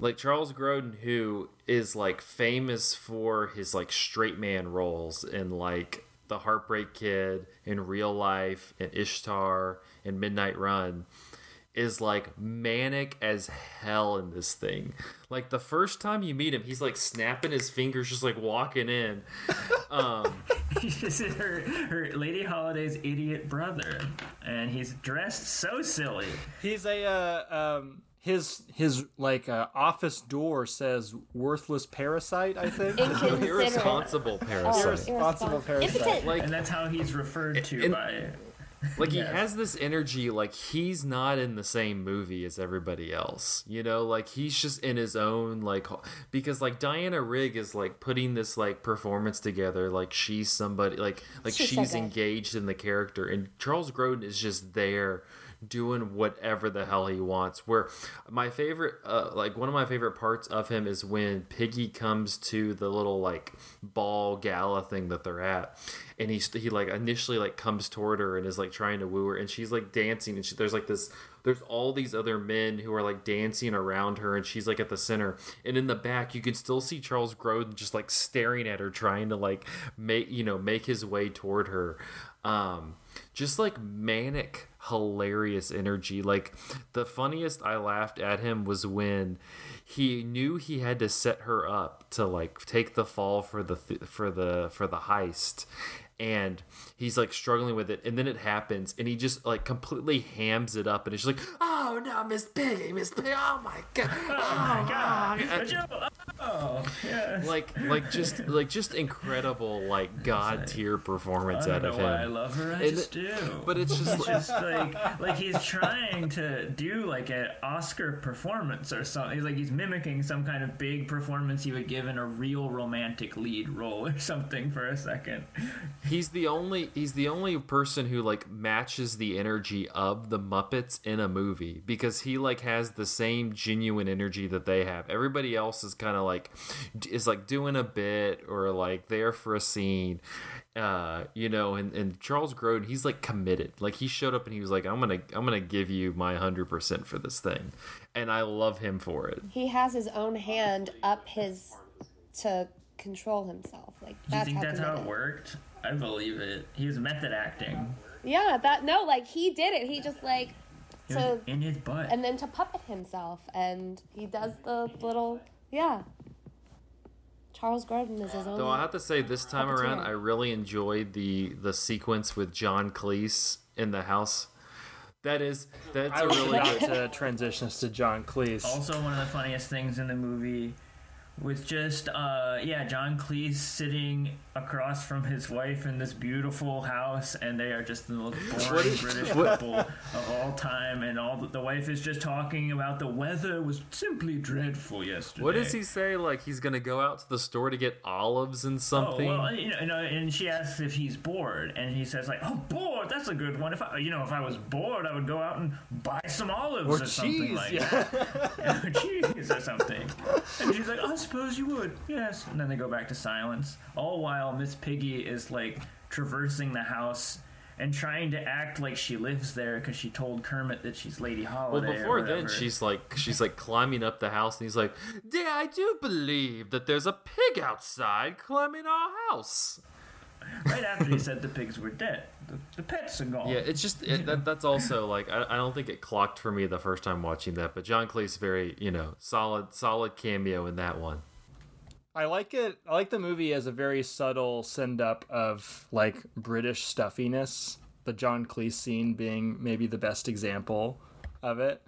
like Charles Grodin, who is like famous for his like straight man roles in like The Heartbreak Kid, in Real Life, in Ishtar, in Midnight Run, is like manic as hell in this thing. Like the first time you meet him, he's like snapping his fingers, just like walking in. Um, He's her, her Lady Holiday's idiot brother, and he's dressed so silly. He's a uh, um, his his like uh, office door says worthless parasite. I think. Inconsiderate. irresponsible parasite. Irresponsible parasite. Like And that's how he's referred to And- by. Like he has this energy like he's not in the same movie as everybody else. You know, like he's just in his own like because like Diana Rigg is like putting this like performance together like she's somebody like like She's she's, so engaged in the character and Charles Grodin is just there doing whatever the hell he wants. Where my favorite uh like one of my favorite parts of him is when Piggy comes to the little like ball gala thing that they're at. And he's he like initially like comes toward her and is like trying to woo her. And she's like dancing. And she, there's like this there's all these other men who are like dancing around her. And she's like at the center. And in the back you can still see Charles Grodin just like staring at her trying to like make you know make his way toward her. Um just like manic hilarious energy. Like the funniest I laughed at him was when he knew he had to set her up to like take the fall for the th- for the for the heist and he's like struggling with it and then it happens and he just like completely hams it up and it's just like oh no miss piggy miss piggy oh my god oh, oh my god Oh, yeah. like like just like just incredible like god tier performance out of why I love her. I And just it- do. but it's just like, just like like he's trying to do like an Oscar performance or something. He's like he's mimicking some kind of big performance he would give in a real romantic lead role or something for a second. He's the only he's the only person who like matches the energy of the muppets in a movie because he like has the same genuine energy that they have. Everybody else is kind of like is like doing a bit or like there for a scene uh you know and, and charles grodin he's like committed. Like he showed up and he was like i'm gonna i'm gonna give you my 100% for this thing. And i love him for it. He has his own hand up his to control himself. Like Do you think how that's how it worked? I believe it. He was method acting. Yeah, that no, like he did it. He just like It to in his butt. and then to puppet himself, and he does the little yeah. Charles Grodin is his own. Though I have to say, this time Puppeteer. around, I really enjoyed the the sequence with John Cleese in the house. That is, that's I a really good. to transition us to John Cleese. Also, one of the funniest things in the movie was just, uh, yeah, John Cleese sitting across from his wife in this beautiful house, and they are just the most boring British couple of all time. And all the, the wife is just talking about the weather was simply dreadful yesterday. What does he say? Like he's gonna go out to the store to get olives and something. Oh something. well, you know, you know, and she asks if he's bored, and he says like, "Oh, bored? That's a good one. If I, you know, if I was bored, I would go out and buy some olives Or or, something cheese, like yeah. that, or cheese or something." And she's like, "I suppose you would, yes." And then they go back to silence, all while Miss Piggy is like traversing the house. And trying to act like she lives there because she told Kermit that she's Lady well, Holiday. or before then, she's like she's like climbing up the house, and he's like, "Dear, I do believe that there's a pig outside climbing our house." right after he said the pigs were dead. The, the pets are gone. Yeah, it's just it, that, that's also like I, I don't think it clocked for me the first time watching that, but John Cleese very you know solid solid cameo in that one. I like it. I like the movie as a very subtle send up of like British stuffiness. The John Cleese scene being maybe the best example of it.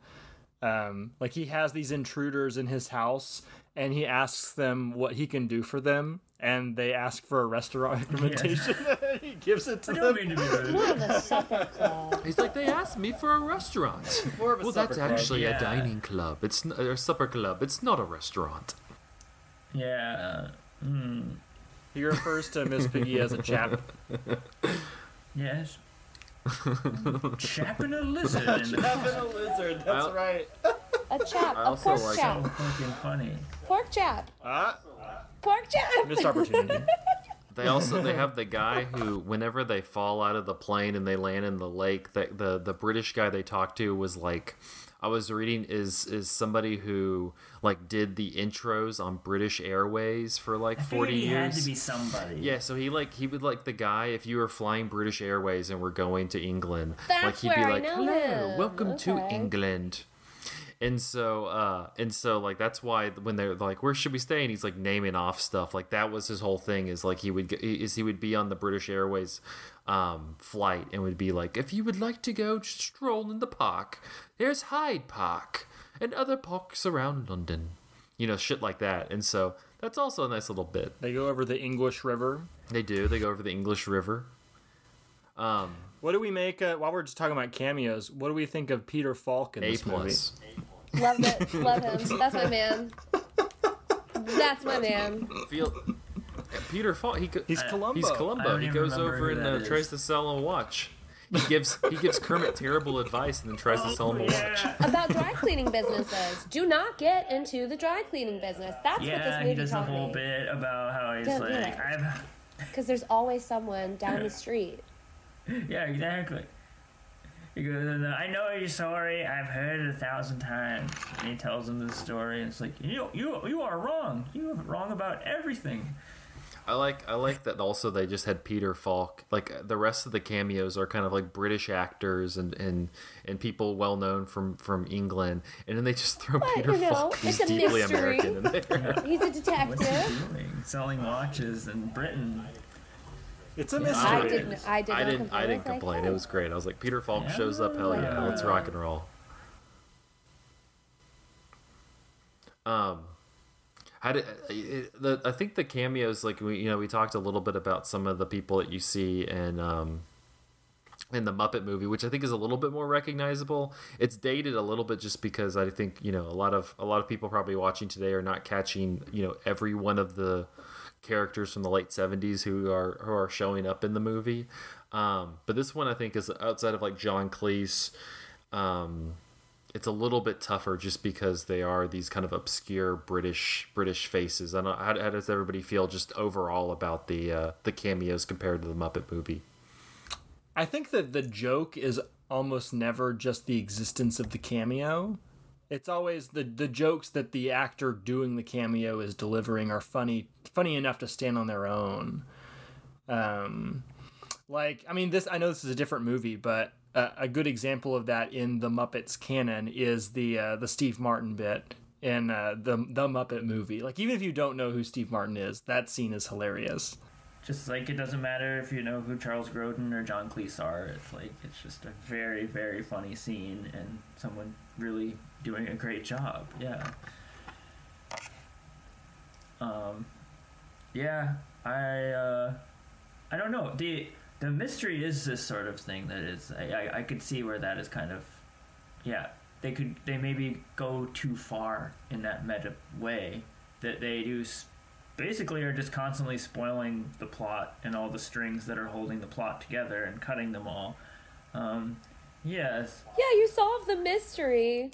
Um, like he has these intruders in his house, and he asks them what he can do for them, and they ask for a restaurant recommendation. he gives it to I don't them. mean to be rude. More of a supper club. He's like, they asked me for a restaurant. More of a well, supper that's club. actually Yeah. a dining club. It's n- a supper club. It's not a restaurant. Yeah. He refers to Miss Piggy as a chap. Yes. Chapping a lizard. in a lizard. That's I'll- right. A chap, I a also pork like- so chap, fucking funny. pork chap, Ah, pork chap. missed opportunity. They also they have the guy who whenever they fall out of the plane and they land in the lake, the the, the British guy they talked to was like I was reading is is somebody who like did the intros on British Airways for like I forty he years. had to be somebody. Yeah, so he like he would like the guy if you were flying British Airways and were going to England, That's like he'd where be I like, know "Hello, him. welcome to England." And so uh and so like that's why when they're like where should we stay and he's like naming off stuff like that was his whole thing is like he would is he would be on the British Airways um flight and would be like if you would like to go stroll in the park there's Hyde Park and other parks around London you know shit like that and so that's also a nice little bit They go over the English River. they do. They go over the English River. Um, What do we make? Uh, while we're just talking about cameos, what do we think of Peter Falk in A this plus. Love it. Love him. That's my man. That's my man. Feel Peter Falk. He go- He's Columbo. he's Columbo. He goes over and uh, tries to sell a watch. He gives he gives Kermit terrible advice and then tries to sell him a watch. About dry cleaning businesses. Do not get into the dry cleaning business. That's what this Yeah, movie he does a taught whole me. bit about how he's Don't do like, it. I've Because there's always someone down the street. Yeah, exactly. He goes, uh, I know you're sorry. I've heard it a thousand times. And he tells him the story, and it's like, you, you, you are wrong. You are wrong about everything. I like I like that also they just had Peter Falk. Like uh, the rest of the cameos are kind of like British actors and and, and people well known from from England, and then they just throw But, Peter you know, Falk, who's it's a deeply mystery. American, in there. He's a detective. What's he detective. doing? Selling watches in Britain. It's a mystery. I didn't. I did I not didn't. complain. I didn't was like, complain. It was great. I was like, Peter Falk shows up. Hell yeah, let's rock and roll. Um, how did it, the? I think the cameos, like we, you know, we talked a little bit about some of the people that you see in um in the Muppet movie, which I think is a little bit more recognizable. It's dated a little bit just because I think you know a lot of a lot of people probably watching today are not catching you know every one of the characters from the late 70s who are who are showing up in the movie. Um, but this one i think is outside of like john cleese um, it's a little bit tougher just because they are these kind of obscure british british faces. I don't how, how does everybody feel just overall about the uh, the cameos compared to the muppet movie? I think that the joke is almost never just the existence of the cameo. It's always the the jokes that the actor doing the cameo is delivering are funny funny enough to stand on their own. Um, like I mean, this I know this is a different movie, but a good example of that in the Muppets canon is the uh, the Steve Martin bit in uh, the the Muppet movie. Like even if you don't know who Steve Martin is, that scene is hilarious. Just like it doesn't matter if you know who Charles Grodin or John Cleese are. It's like it's just a very, very funny scene and someone really doing a great job. Yeah. Um, yeah, I uh, I don't know. the The mystery is this sort of thing that is. I, I I could see where that is kind of. Yeah, they could they maybe go too far in that meta way that they do. Basically, are just constantly spoiling the plot and all the strings that are holding the plot together and cutting them all. Um, yes, Yeah, you solve the mystery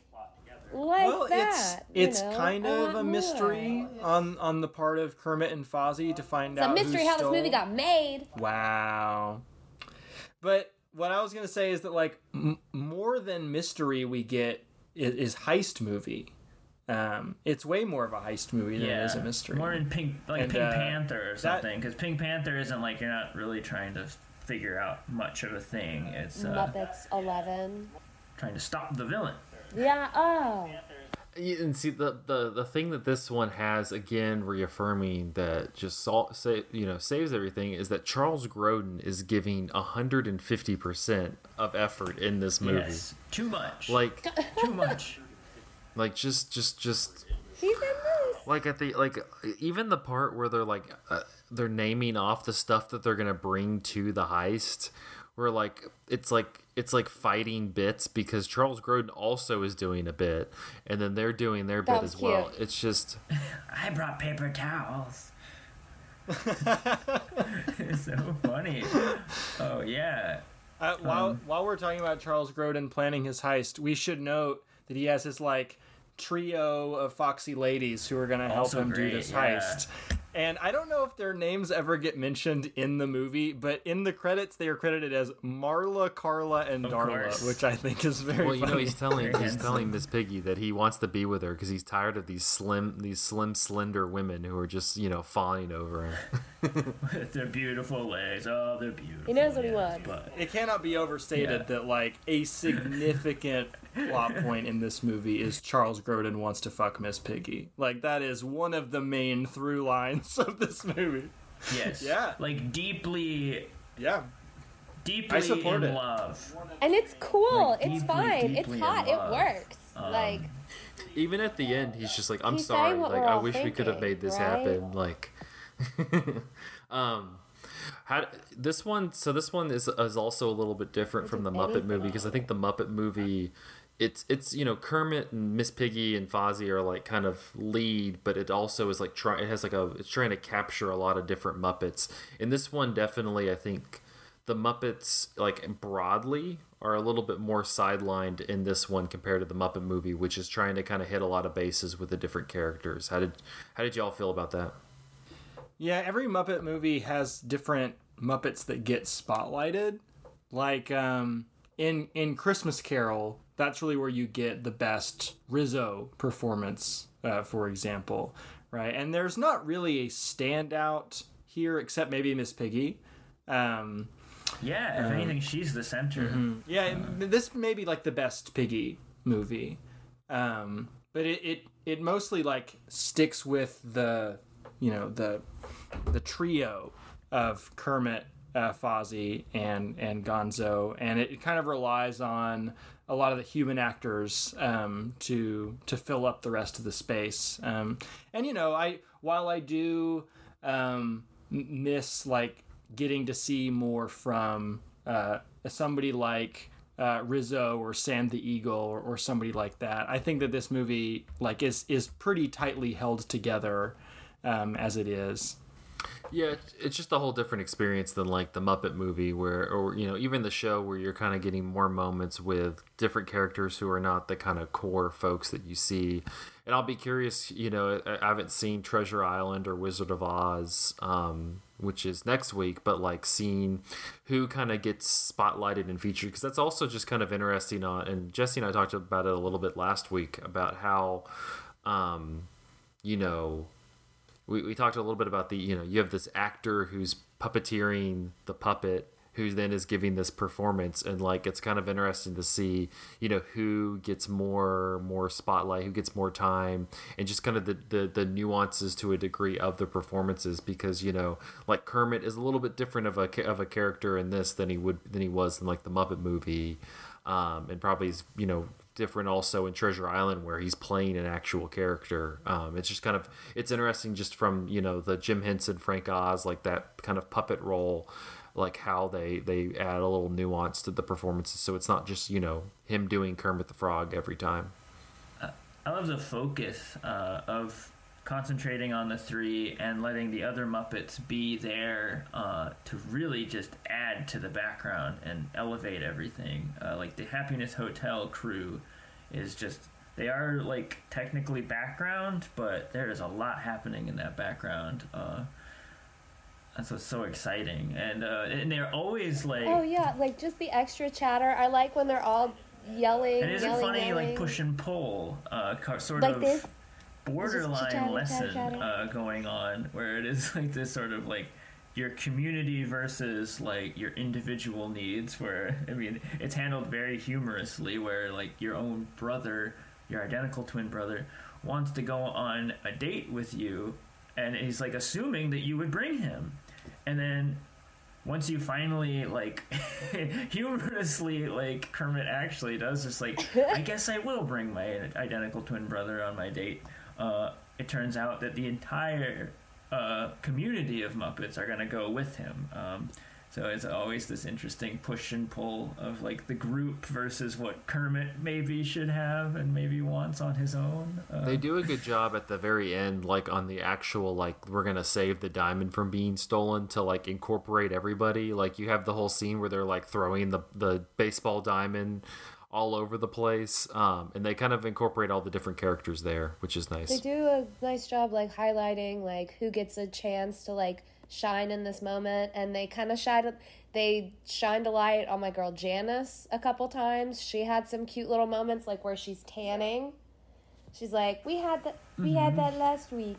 like well, that. it's it's know? kind of want a more. mystery on on the part of Kermit and Fozzie to find It's a out. who mystery how this movie got made. Wow. But what I was gonna say is that like m- more than mystery we get is, is heist movie. Um, it's way more of a heist movie than it is a mystery. More in Pink, like And, Pink uh, Panther or something, because Pink Panther isn't like you're not really trying to figure out much of a thing. It's uh, Muppets 11. trying to stop the villain. Yeah, oh. Yeah, and see the, the the thing that this one has again reaffirming that just salt, say, you know saves everything is that Charles Grodin is giving 150 percent of effort in this movie. Yes, too much. Like too much. like just just just He's in this. like at the like even the part where they're like uh, they're naming off the stuff that they're gonna bring to the heist where like it's like it's like fighting bits because Charles Grodin also is doing a bit and then they're doing their That bit was as well. It's just I brought paper towels. it's so funny. Oh yeah. Uh, while while we're talking about Charles Grodin planning his heist, we should note that he has his like trio of foxy ladies who are going to help Also him do great, this yeah. heist. And I don't know if their names ever get mentioned in the movie, but in the credits they are credited as Marla, Carla, and Of Darla, course. which I think is very funny. Well, you know, he's telling Very he's handsome. telling Miss Piggy that he wants to be with her because he's tired of these slim, these slim, slender women who are just you know fawning over him. With their beautiful legs. Oh, they're beautiful. He knows what he wants. But it cannot be overstated Yeah. that like a significant plot point in this movie is Charles Grodin wants to fuck Miss Piggy. Like that is one of the main through lines of this movie. yes. Yeah. Like deeply, Yeah. deeply I support in it. love. And it's cool. Like, it's deeply, fine. It's deeply in hot. It works. Um, like Even at the end, he's just like, "I'm sorry. Like, I all wish we could have made this right? happen." Like, um, how this one? So this one is is also a little bit different from the Muppet movie because I think the Muppet movie. It's it's you know Kermit and Miss Piggy and Fozzie are like kind of lead, but it also is like try it has like a it's trying to capture a lot of different Muppets. In this one, definitely, I think the Muppets, like broadly, are a little bit more sidelined in this one compared to the Muppet movie, which is trying to kind of hit a lot of bases with the different characters. How did how did y'all feel about that? Yeah, every Muppet movie has different Muppets that get spotlighted. Like um, in in Christmas Carol, that's really where you get the best Rizzo performance, uh, for example, right? And there's not really a standout here, except maybe Miss Piggy. Um, Yeah, if anything, she's the center. yeah, this may be like the best Piggy movie, um, but it, it it mostly like sticks with the you know the the trio of Kermit, uh, Fozzie, and and Gonzo, and it, kind of relies on a lot of the human actors um, to to fill up the rest of the space. Um, and you know, I while I do um, miss like getting to see more from uh, somebody like uh, Rizzo or Sam the Eagle or, or somebody like that. I think that this movie like is is pretty tightly held together um, as it is. Yeah, it's- just a whole different experience than like the Muppet movie, where or you know even the show where you're kind of getting more moments with different characters who are not the kind of core folks that you see. And I'll be curious, you know, I haven't seen Treasure Island or Wizard of Oz, um, which is next week, but like seeing who kind of gets spotlighted and featured because that's also just kind of interesting. On and Jesse and I talked about it a little bit last week about how, um, you know we, we talked a little bit about the you know you have this actor who's puppeteering the puppet who then is giving this performance. And like it's kind of interesting to see you know who gets more more spotlight who gets more time and just kind of the, the the nuances to a degree of the performances. Because you know like kermit is a little bit different of a of a character in this than he would than he was in like the muppet movie. Um, and probably is you know different also in Treasure Island where he's playing an actual character. Um, it's just kind of it's interesting just from you know the Jim Henson, Frank Oz, like that kind of puppet role, like how they they add a little nuance to the performances. So it's not just you know him doing Kermit the Frog every time. I love the focus uh, of concentrating on the three and letting the other Muppets be there uh, to really just add to the background and elevate everything. Uh, like the Happiness Hotel crew is just. They are like technically background, but there is a lot happening in that background. Uh, that's what's so exciting, and uh, and they're always like. oh yeah, like just the extra chatter. I like when they're all yelling, And isn't yelling, funny yelling. like push and pull, uh, sort Like of this? Borderline lesson uh, going on, where it is like this sort of like your community versus like your individual needs. Where I mean, it's handled very humorously, where like your own brother, your identical twin brother, wants to go on a date with you, and he's like assuming that you would bring him, and then once you finally like humorously like Kermit actually does just like I guess I will bring my identical twin brother on my date. Uh, it turns out that the entire uh, community of Muppets are gonna go with him. Um, So it's always this interesting push and pull of like the group versus what Kermit maybe should have and maybe wants on his own. Uh, They do a good job at the very end, like on the actual, like we're gonna save the diamond from being stolen to like incorporate everybody. Like you have the whole scene where they're like throwing the the baseball diamond all over the place, um, and they kind of incorporate all the different characters there, which is nice. They do a nice job like highlighting like who gets a chance to like shine in this moment and they kind of shined they shined a light on my girl Janice a couple times. She had some cute little moments like where she's tanning. She's like, "We had that we had that last week."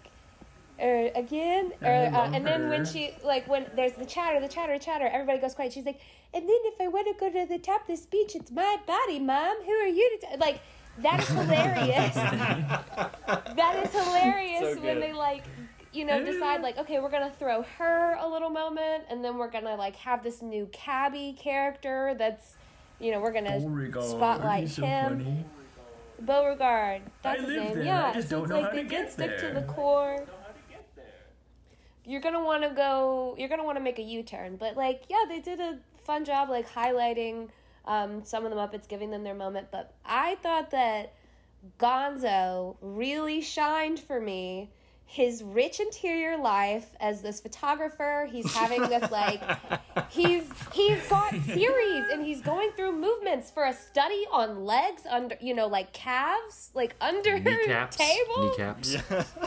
Or again, or uh, and then when she like when there's the chatter, the chatter, chatter, everybody goes quiet. She's like, and then if I want to go to the top of the speech, it's my body, mom. Who are you to t-? like? That is hilarious. that is hilarious So when they like you know decide like okay we're gonna throw her a little moment and then we're gonna like have this new cabbie character that's you know we're gonna Beauregard, spotlight so him funny. beauregard that's I his live name there, yeah I just so don't it's know like how they did get stick to the core you're gonna want to go you're gonna want to make a u-turn but like yeah they did a fun job like highlighting um, some of the muppets giving them their moment. But i thought that gonzo really shined for me his rich interior life as this photographer. He's having this like he's he's got series and he's going through movements for a study on legs under you know like calves like under Kneecaps, table kneecaps.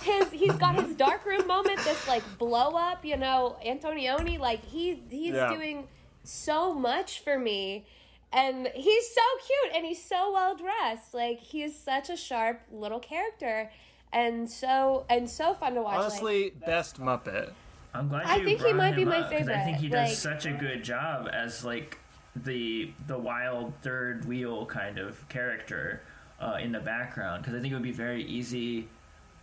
his he's got his darkroom moment this like blow up you know antonioni. Like he he's Yeah. doing so much for me and he's so cute and he's so well dressed like he is such a sharp little character and so and so fun to watch like, Honestly, best Muppet. I'm glad I think he might be him my up, 'cause I think he does like- such a good job as like the the wild third wheel kind of character uh, in the background. Because I think it would be very easy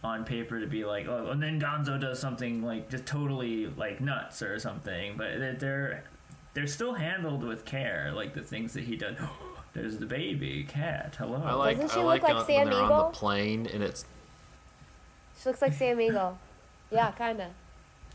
on paper to be like, oh, and then Gonzo does something like just totally like nuts or something. But they're they're, they're still handled with care, like the things that he does. There's the baby cat. Hello. I like Doesn't she I look like, like Sam when they're on the plane and it's she looks like sam eagle yeah kind of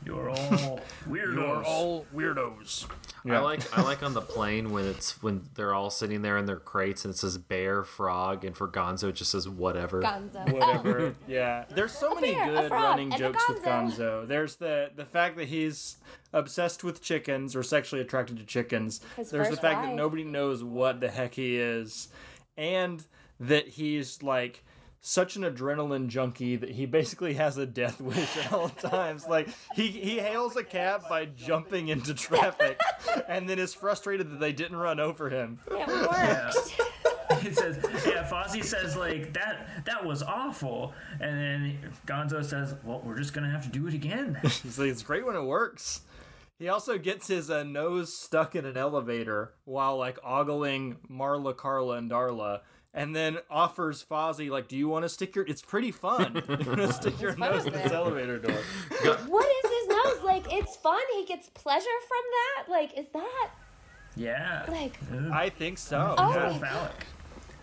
You're all weirdos. You're all weirdos. I like I like on the plane when it's when they're all sitting there in their crates and it says bear frog and for Gonzo it just says whatever. gonzo whatever. yeah, there's so many bear, good frog, running and a jokes with gonzo. Gonzo. There's the the fact that he's obsessed with chickens or sexually attracted to chickens. His There's the first fact that nobody knows what the heck he is, and that he's like such an adrenaline junkie that he basically has a death wish at all times. Like he he hails a cab by jumping into traffic, and then is frustrated that they didn't run over him. it worked He says, "Yeah." Fozzie says, "Like that. That was awful." And then Gonzo says, "Well, we're just gonna have to do it again." He's like, it's great when it works. He also gets his uh, nose stuck in an elevator while like ogling Marla, Carla, and Darla, and then offers Fozzie like, "Do you want to stick your? It's pretty fun. you want to stick your nose in this elevator door?" what is his nose like it's fun he gets pleasure from that like is that Yeah. like I think so. Oh Yeah, phallic.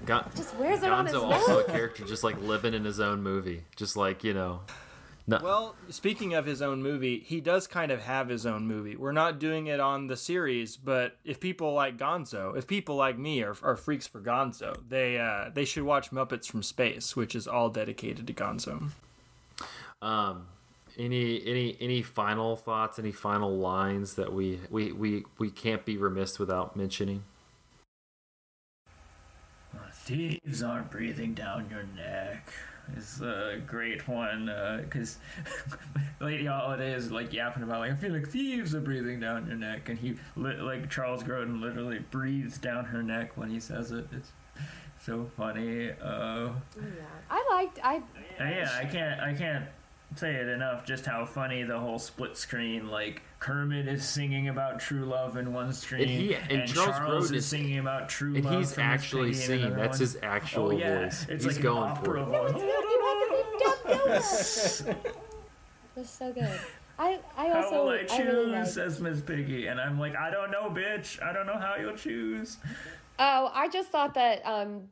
Gon- just wears it on his Gonzo nose also a character just like living in his own movie, just like you know. No, Well, speaking of his own movie, he does kind of have his own movie. We're not doing it on the series, but if people like Gonzo, if people like me are, are freaks for Gonzo, they uh, they should watch Muppets from Space, which is all dedicated to Gonzo. um, any any any final thoughts? Any final lines that we we we we can't be remiss without mentioning? Thieves aren't breathing down your neck. Is a great one because Lady Holiday is like yapping about like I feel like thieves are breathing down your neck, and he li- like Charles Grodin literally breathes down her neck when he says it. It's so funny. Uh, i liked i And yeah, I can't I can't say it enough just how funny the whole split screen like Kermit is singing about true love in one screen And he- and Charles Charles is is- singing about true And love he's from actually singing. That's one. his actual oh, yeah. voice. It's He's like going an for opera it. voice. it was so good i i How also will I I really choose? says Miss Piggy, and I'm like, I don't know, bitch. I don't know how you'll choose. Oh, I just thought that um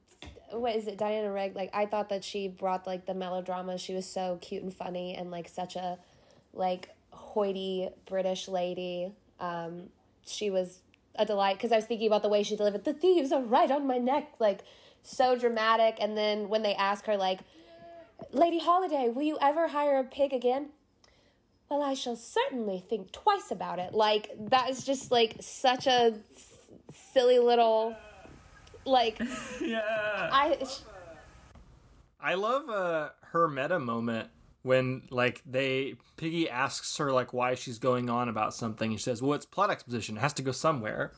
what is it, Diana Rigg, like I thought that she brought like the melodrama. She was so cute and funny and like such a like hoity British lady. Um she was a delight because I was thinking about the way she delivered the thieves are right on my neck, like so dramatic. And then when they ask her, like, Lady Holiday, will you ever hire a pig again? Well, I shall certainly think twice about it. Like that is just like such a s- silly little, like Yeah. I. I love uh, her meta moment when like they Piggy asks her like why she's going on about something. and She says, "Well, it's plot exposition. It has to go somewhere."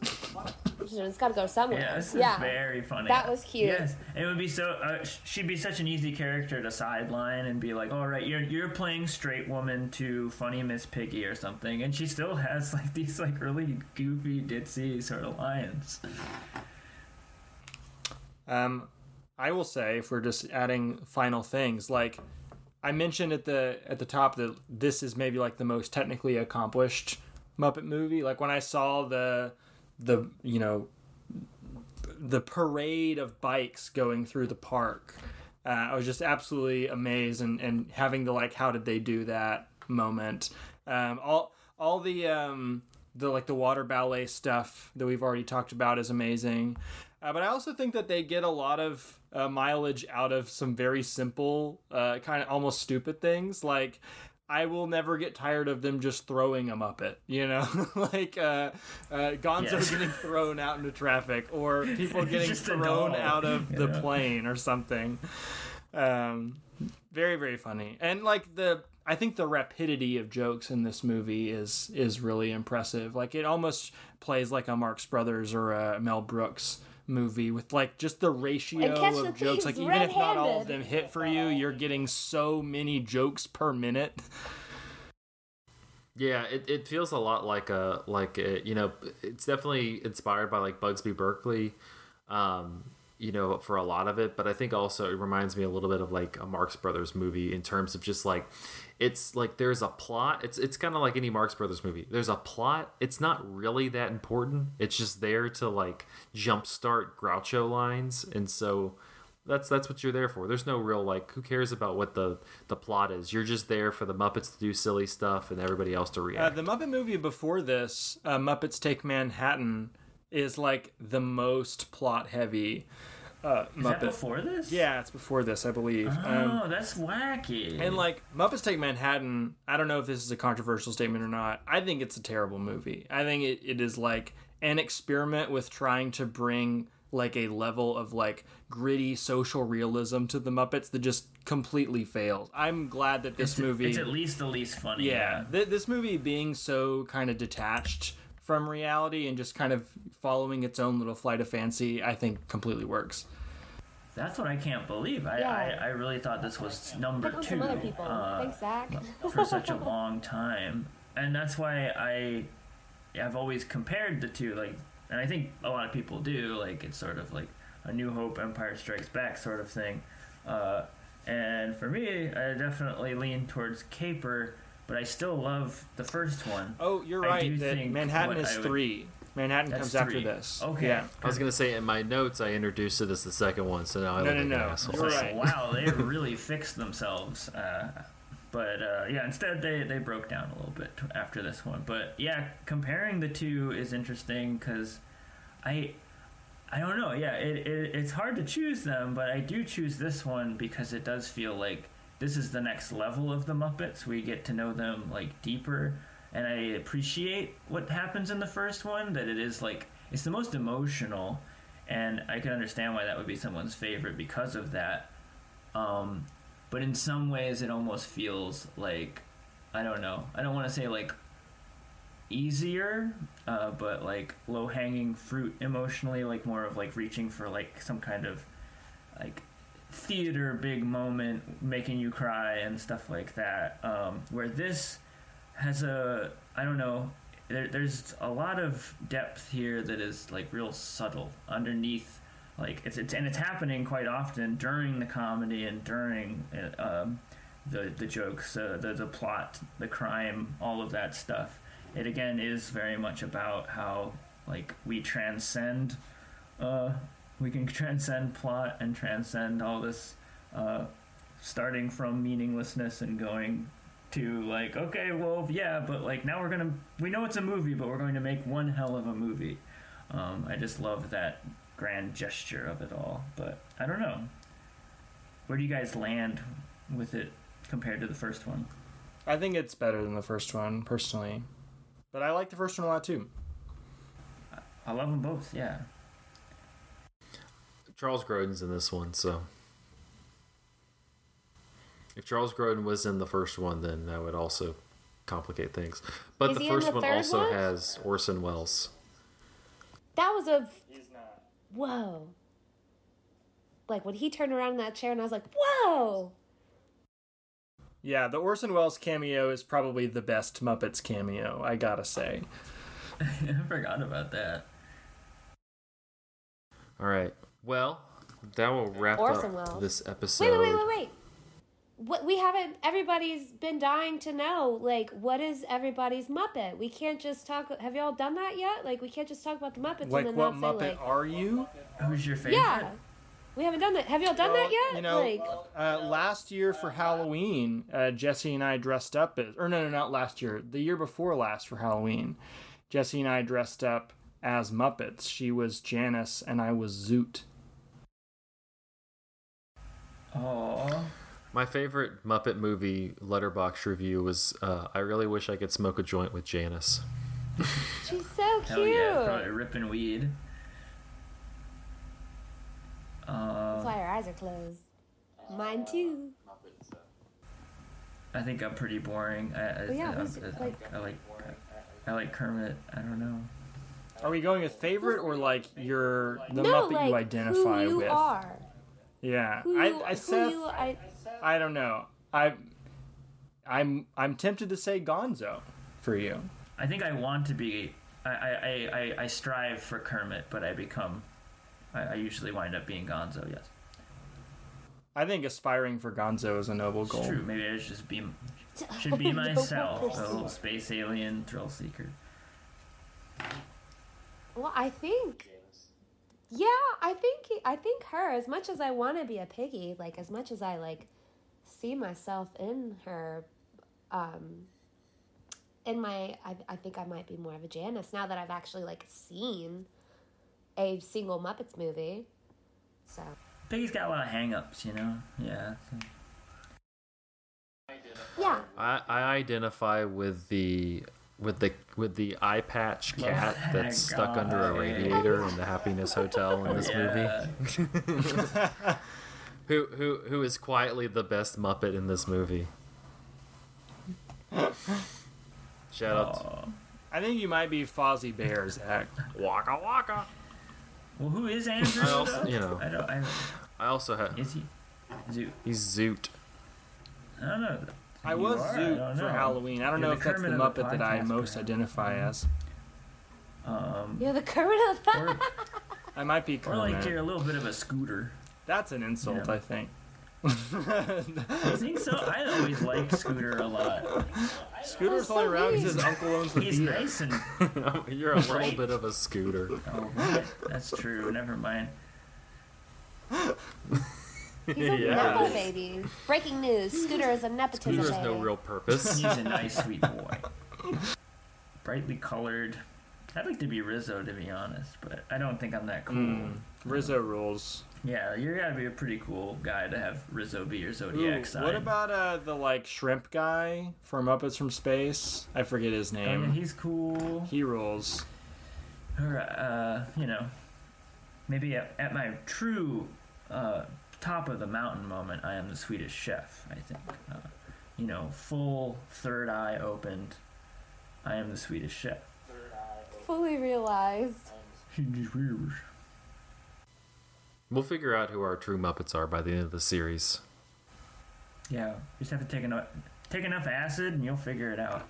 It's got to go somewhere. Yeah, this is yeah. very funny. That was cute. Yes, it would be so. Uh, she'd be such an easy character to sideline and be like, "All right, you're you're playing straight woman to funny Miss Piggy or something," and she still has like these like really goofy, ditzy sort of lines. Um, I will say, if we're just adding final things, like I mentioned at the at the top that this is maybe like the most technically accomplished Muppet movie. Like when I saw the the you know the parade of bikes going through the park, uh, I was just absolutely amazed and and having the like how did they do that moment. Um, all all the um, the like the water ballet stuff that we've already talked about is amazing. Uh, but I also think that they get a lot of uh, mileage out of some very simple, uh, kind of almost stupid things. Like, I will never get tired of them just throwing a Muppet, you know? like, uh, uh, Gonzo Yes. getting thrown out into traffic, or people getting thrown out of the yeah. plane or something. Um, very, very funny. And, like, the. I think the rapidity of jokes in this movie is is really impressive. Like it almost plays like a Marx Brothers or a Mel Brooks movie with like just the ratio And Catch the of jokes. Like even if not all of them hit for you, you're getting so many jokes per minute. Yeah, it, it feels a lot like a like a, you know it's definitely inspired by like Busby Berkeley, um, you know for a lot of it, but I think also it reminds me a little bit of like a Marx Brothers movie in terms of just like it's like there's a plot. It's it's kind of like any Marx Brothers movie. There's a plot. It's not really that important. It's just there to like jumpstart Groucho lines, and so that's that's what you're there for. There's no real like who cares about what the the plot is. You're just there for the Muppets to do silly stuff and everybody else to Uh, react. the Muppet movie before this, uh, Muppets Take Manhattan, is like the most plot heavy uh, Is that before this? Yeah, it's before this, I believe. Um, Oh, that's wacky. And like Muppets Take Manhattan, I don't know if this is a controversial statement or not. I think it's a terrible movie. I think it, it is like an experiment with trying to bring like a level of like gritty social realism to the Muppets that just completely fails. I'm glad that this it's, movie it's at least the least funny. yeah, th- this movie being so kind of detached from reality and just kind of following its own little flight of fancy, I think completely works. That's what I can't believe. I, Yeah. I, I really thought this was number Pick on two some other people. uh, Thanks, Zach. for such a long time, and that's why I I've always compared the two. Like, and I think a lot of people do. Like, it's sort of like a New Hope, Empire Strikes Back sort of thing. Uh, and for me, I definitely lean towards Caper, but I still love the first one. Oh, you're I right. That Manhattan is I would- three. Manhattan That's comes after this. Okay. Yeah. I was gonna say in my notes I introduced it as the second one, so now I No, look no, like no. an asshole. You're right. wow, they really fixed themselves. Uh, but uh, yeah, instead they, they broke down a little bit after this one. But yeah, comparing the two is interesting because I I don't know. Yeah, it, it it's hard to choose them, but I do choose this one because it does feel like this is the next level of the Muppets. We get to know them like deeper, and I appreciate what happens in the first one. That it is like it's the most emotional, and I can understand why that would be someone's favorite because of that. Um, but in some ways, it almost feels like I don't know. I don't want to say like easier, uh, but like low hanging fruit emotionally, like more of like reaching for like some kind of like theater big moment, making you cry and stuff like that. Um, where this has a I don't know. There, there's a lot of depth here that is like real subtle underneath like it's, it's and it's happening quite often during the comedy and during uh, um, the the jokes, uh, the the plot, the crime, all of that stuff. It again is very much about how like we transcend, uh, we can transcend plot and transcend all this, uh, starting from meaninglessness and going to like okay well yeah but like now we're gonna we know it's a movie but we're going to make one hell of a movie. Um, i just love that grand gesture of it all but i don't know. Where do you guys land with it compared to the first one? I think it's better than the first one personally, but I like the first one a lot too. i love them both yeah Charles Grodin's in this one, so if Charles Grodin was in the first one, then that would also complicate things. But Is the first the one third also one? has Orson Welles. That was a whoa. Like when he turned around in that chair, and I was like, whoa. Yeah, the Orson Welles cameo is probably the best Muppets cameo. I gotta say. i forgot about that All right. Well, that will wrap Orson up Welles. this episode. Wait, wait, wait, wait, wait. What we haven't. Everybody's been dying to know. Like, what is everybody's Muppet? We can't just talk. Have y'all done that yet? Like, we can't just talk about the Muppets Like, and then what not Muppet say like, are you? who's your favorite yeah. We haven't done that. Have y'all done that yet? You know, like, uh, last year for Halloween, uh, Jesse and I dressed up as, or no, no, not last year, the year before last for Halloween, Jesse and I dressed up as Muppets. She was Janice and I was Zoot. Oh My favorite Muppet movie Letterboxd review was uh, I really wish I could smoke a joint with Janice. she's so cute. hell yeah probably ripping weed That's uh, why her eyes are closed. Mine too. I think I'm pretty boring. I, I, yeah, I, I, like- I like I like Kermit. I don't know. Are we going with favorite or like your the no, Muppet like you identify who you with? are. Yeah, Who I, you, I who Seth, you, I, I don't know. I, I'm I'm tempted to say Gonzo for you. I think I want to be. I I, I, I, I strive for Kermit, but I become. I, I usually wind up being Gonzo. Yes, I think aspiring for Gonzo is a noble it's goal. true. Maybe I should just be should be myself, oh, a little space alien thrill seeker. Well, I think. Yeah, I think I think her. As much as I want to be a piggy, like as much as I like see myself in her, um, in my, I, I think I might be more of a Janice now that I've actually like seen a single Muppets movie. So Piggy's got a lot of hang-ups, you know. Yeah. yeah, I, I identify with the with the with the eye patch oh cat Oh, that's stuck under a radiator in the Happiness Hotel in this yeah. movie. Who who who is quietly the best Muppet in this movie? Shout out to I think you might be Fozzie Bear, Zach. Waka Waka. Well, who is Andrew? I also- you know. I don't. I, I also have is he? Zoot. he's Zoot. I don't know. I You was are? Zoot don't for know. Halloween. I don't You're know the if that's the Kermit of the Muppet that I most perhaps. identify as. Um, you're the Kermit of the or, I might be or like you're a little bit of a scooter. That's an insult, Yeah. I think. You think so? I always liked Scooter a lot. Scooter's so only around because his uncle owns the He's theater. nice and You're a little Right. bit of a scooter. oh, right. That's true. Never mind. He's a Yeah. nepo baby. Breaking news: Scooter is a nepotism Scooter's baby. no real purpose. He's a nice, sweet boy. Brightly colored. I'd like to be Rizzo, to be honest, but I don't think I'm that cool. Mm, Rizzo rules. Yeah, you gotta be a pretty cool guy to have Rizzo be your Ooh, zodiac sign. what about uh, the like shrimp guy from Muppets from Space? I forget his I name. mean, he's cool. he rules. Or, uh, you know, maybe at, at my true uh, top of the mountain moment, I am the Swedish chef. I think, uh, you know, full third eye opened. I am the Swedish chef. Fully realized. We'll figure out who our true Muppets are by the end of the series. Yeah, just have to take enough take enough acid, and you'll figure it out.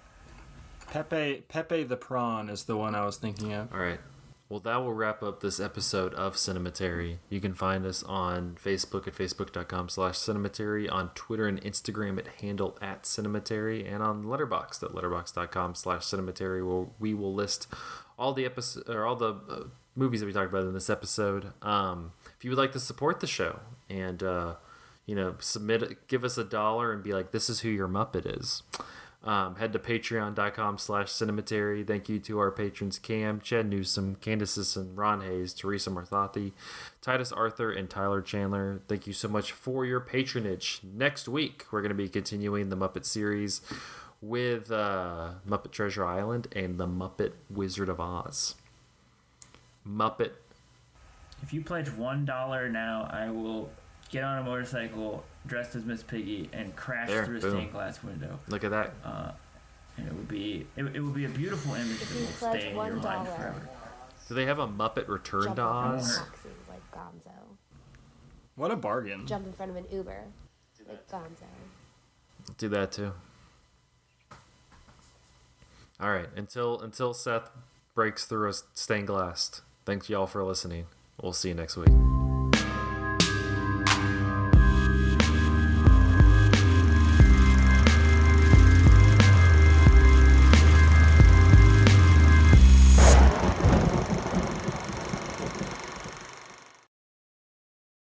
Pepe Pepe the prawn is the one I was thinking of. All right. Well, that will wrap up this episode of Cinematary. You can find us on Facebook at facebook.com slash cinematary, on Twitter and Instagram at handle at cinematary, and on Letterboxd at letterboxd.com slash cinematary, where we will list all the episode or all the uh, movies that we talked about in this episode. Um, if you would like to support the show and uh, you know, submit, give us a dollar and be like, this is who your Muppet is. Um, head to patreon.com slash cinematary. Thank you to our patrons Cam, Chad Newsom, Candace Sisson, Ron Hayes, Teresa Marthathi, Titus Arthur, and Tyler Chandler. Thank you so much for your patronage. Next week, we're going to be continuing the Muppet series with uh, Muppet Treasure Island and the Muppet Wizard of Oz. Muppet. If you pledge one dollar now, I will get on a motorcycle dressed as Miss Piggy and crash There, through a boom. stained glass window. Look at that. Uh, and it would be it, it would be a beautiful image that will stay in your mind forever. Do they have a Muppet Return Jump to in front of Oz? taxi like Gonzo. What a bargain. Jump in front of an Uber like Gonzo. Do that too. All right. Until until Seth breaks through a stained glass. Thanks y'all for listening. We'll see you next week.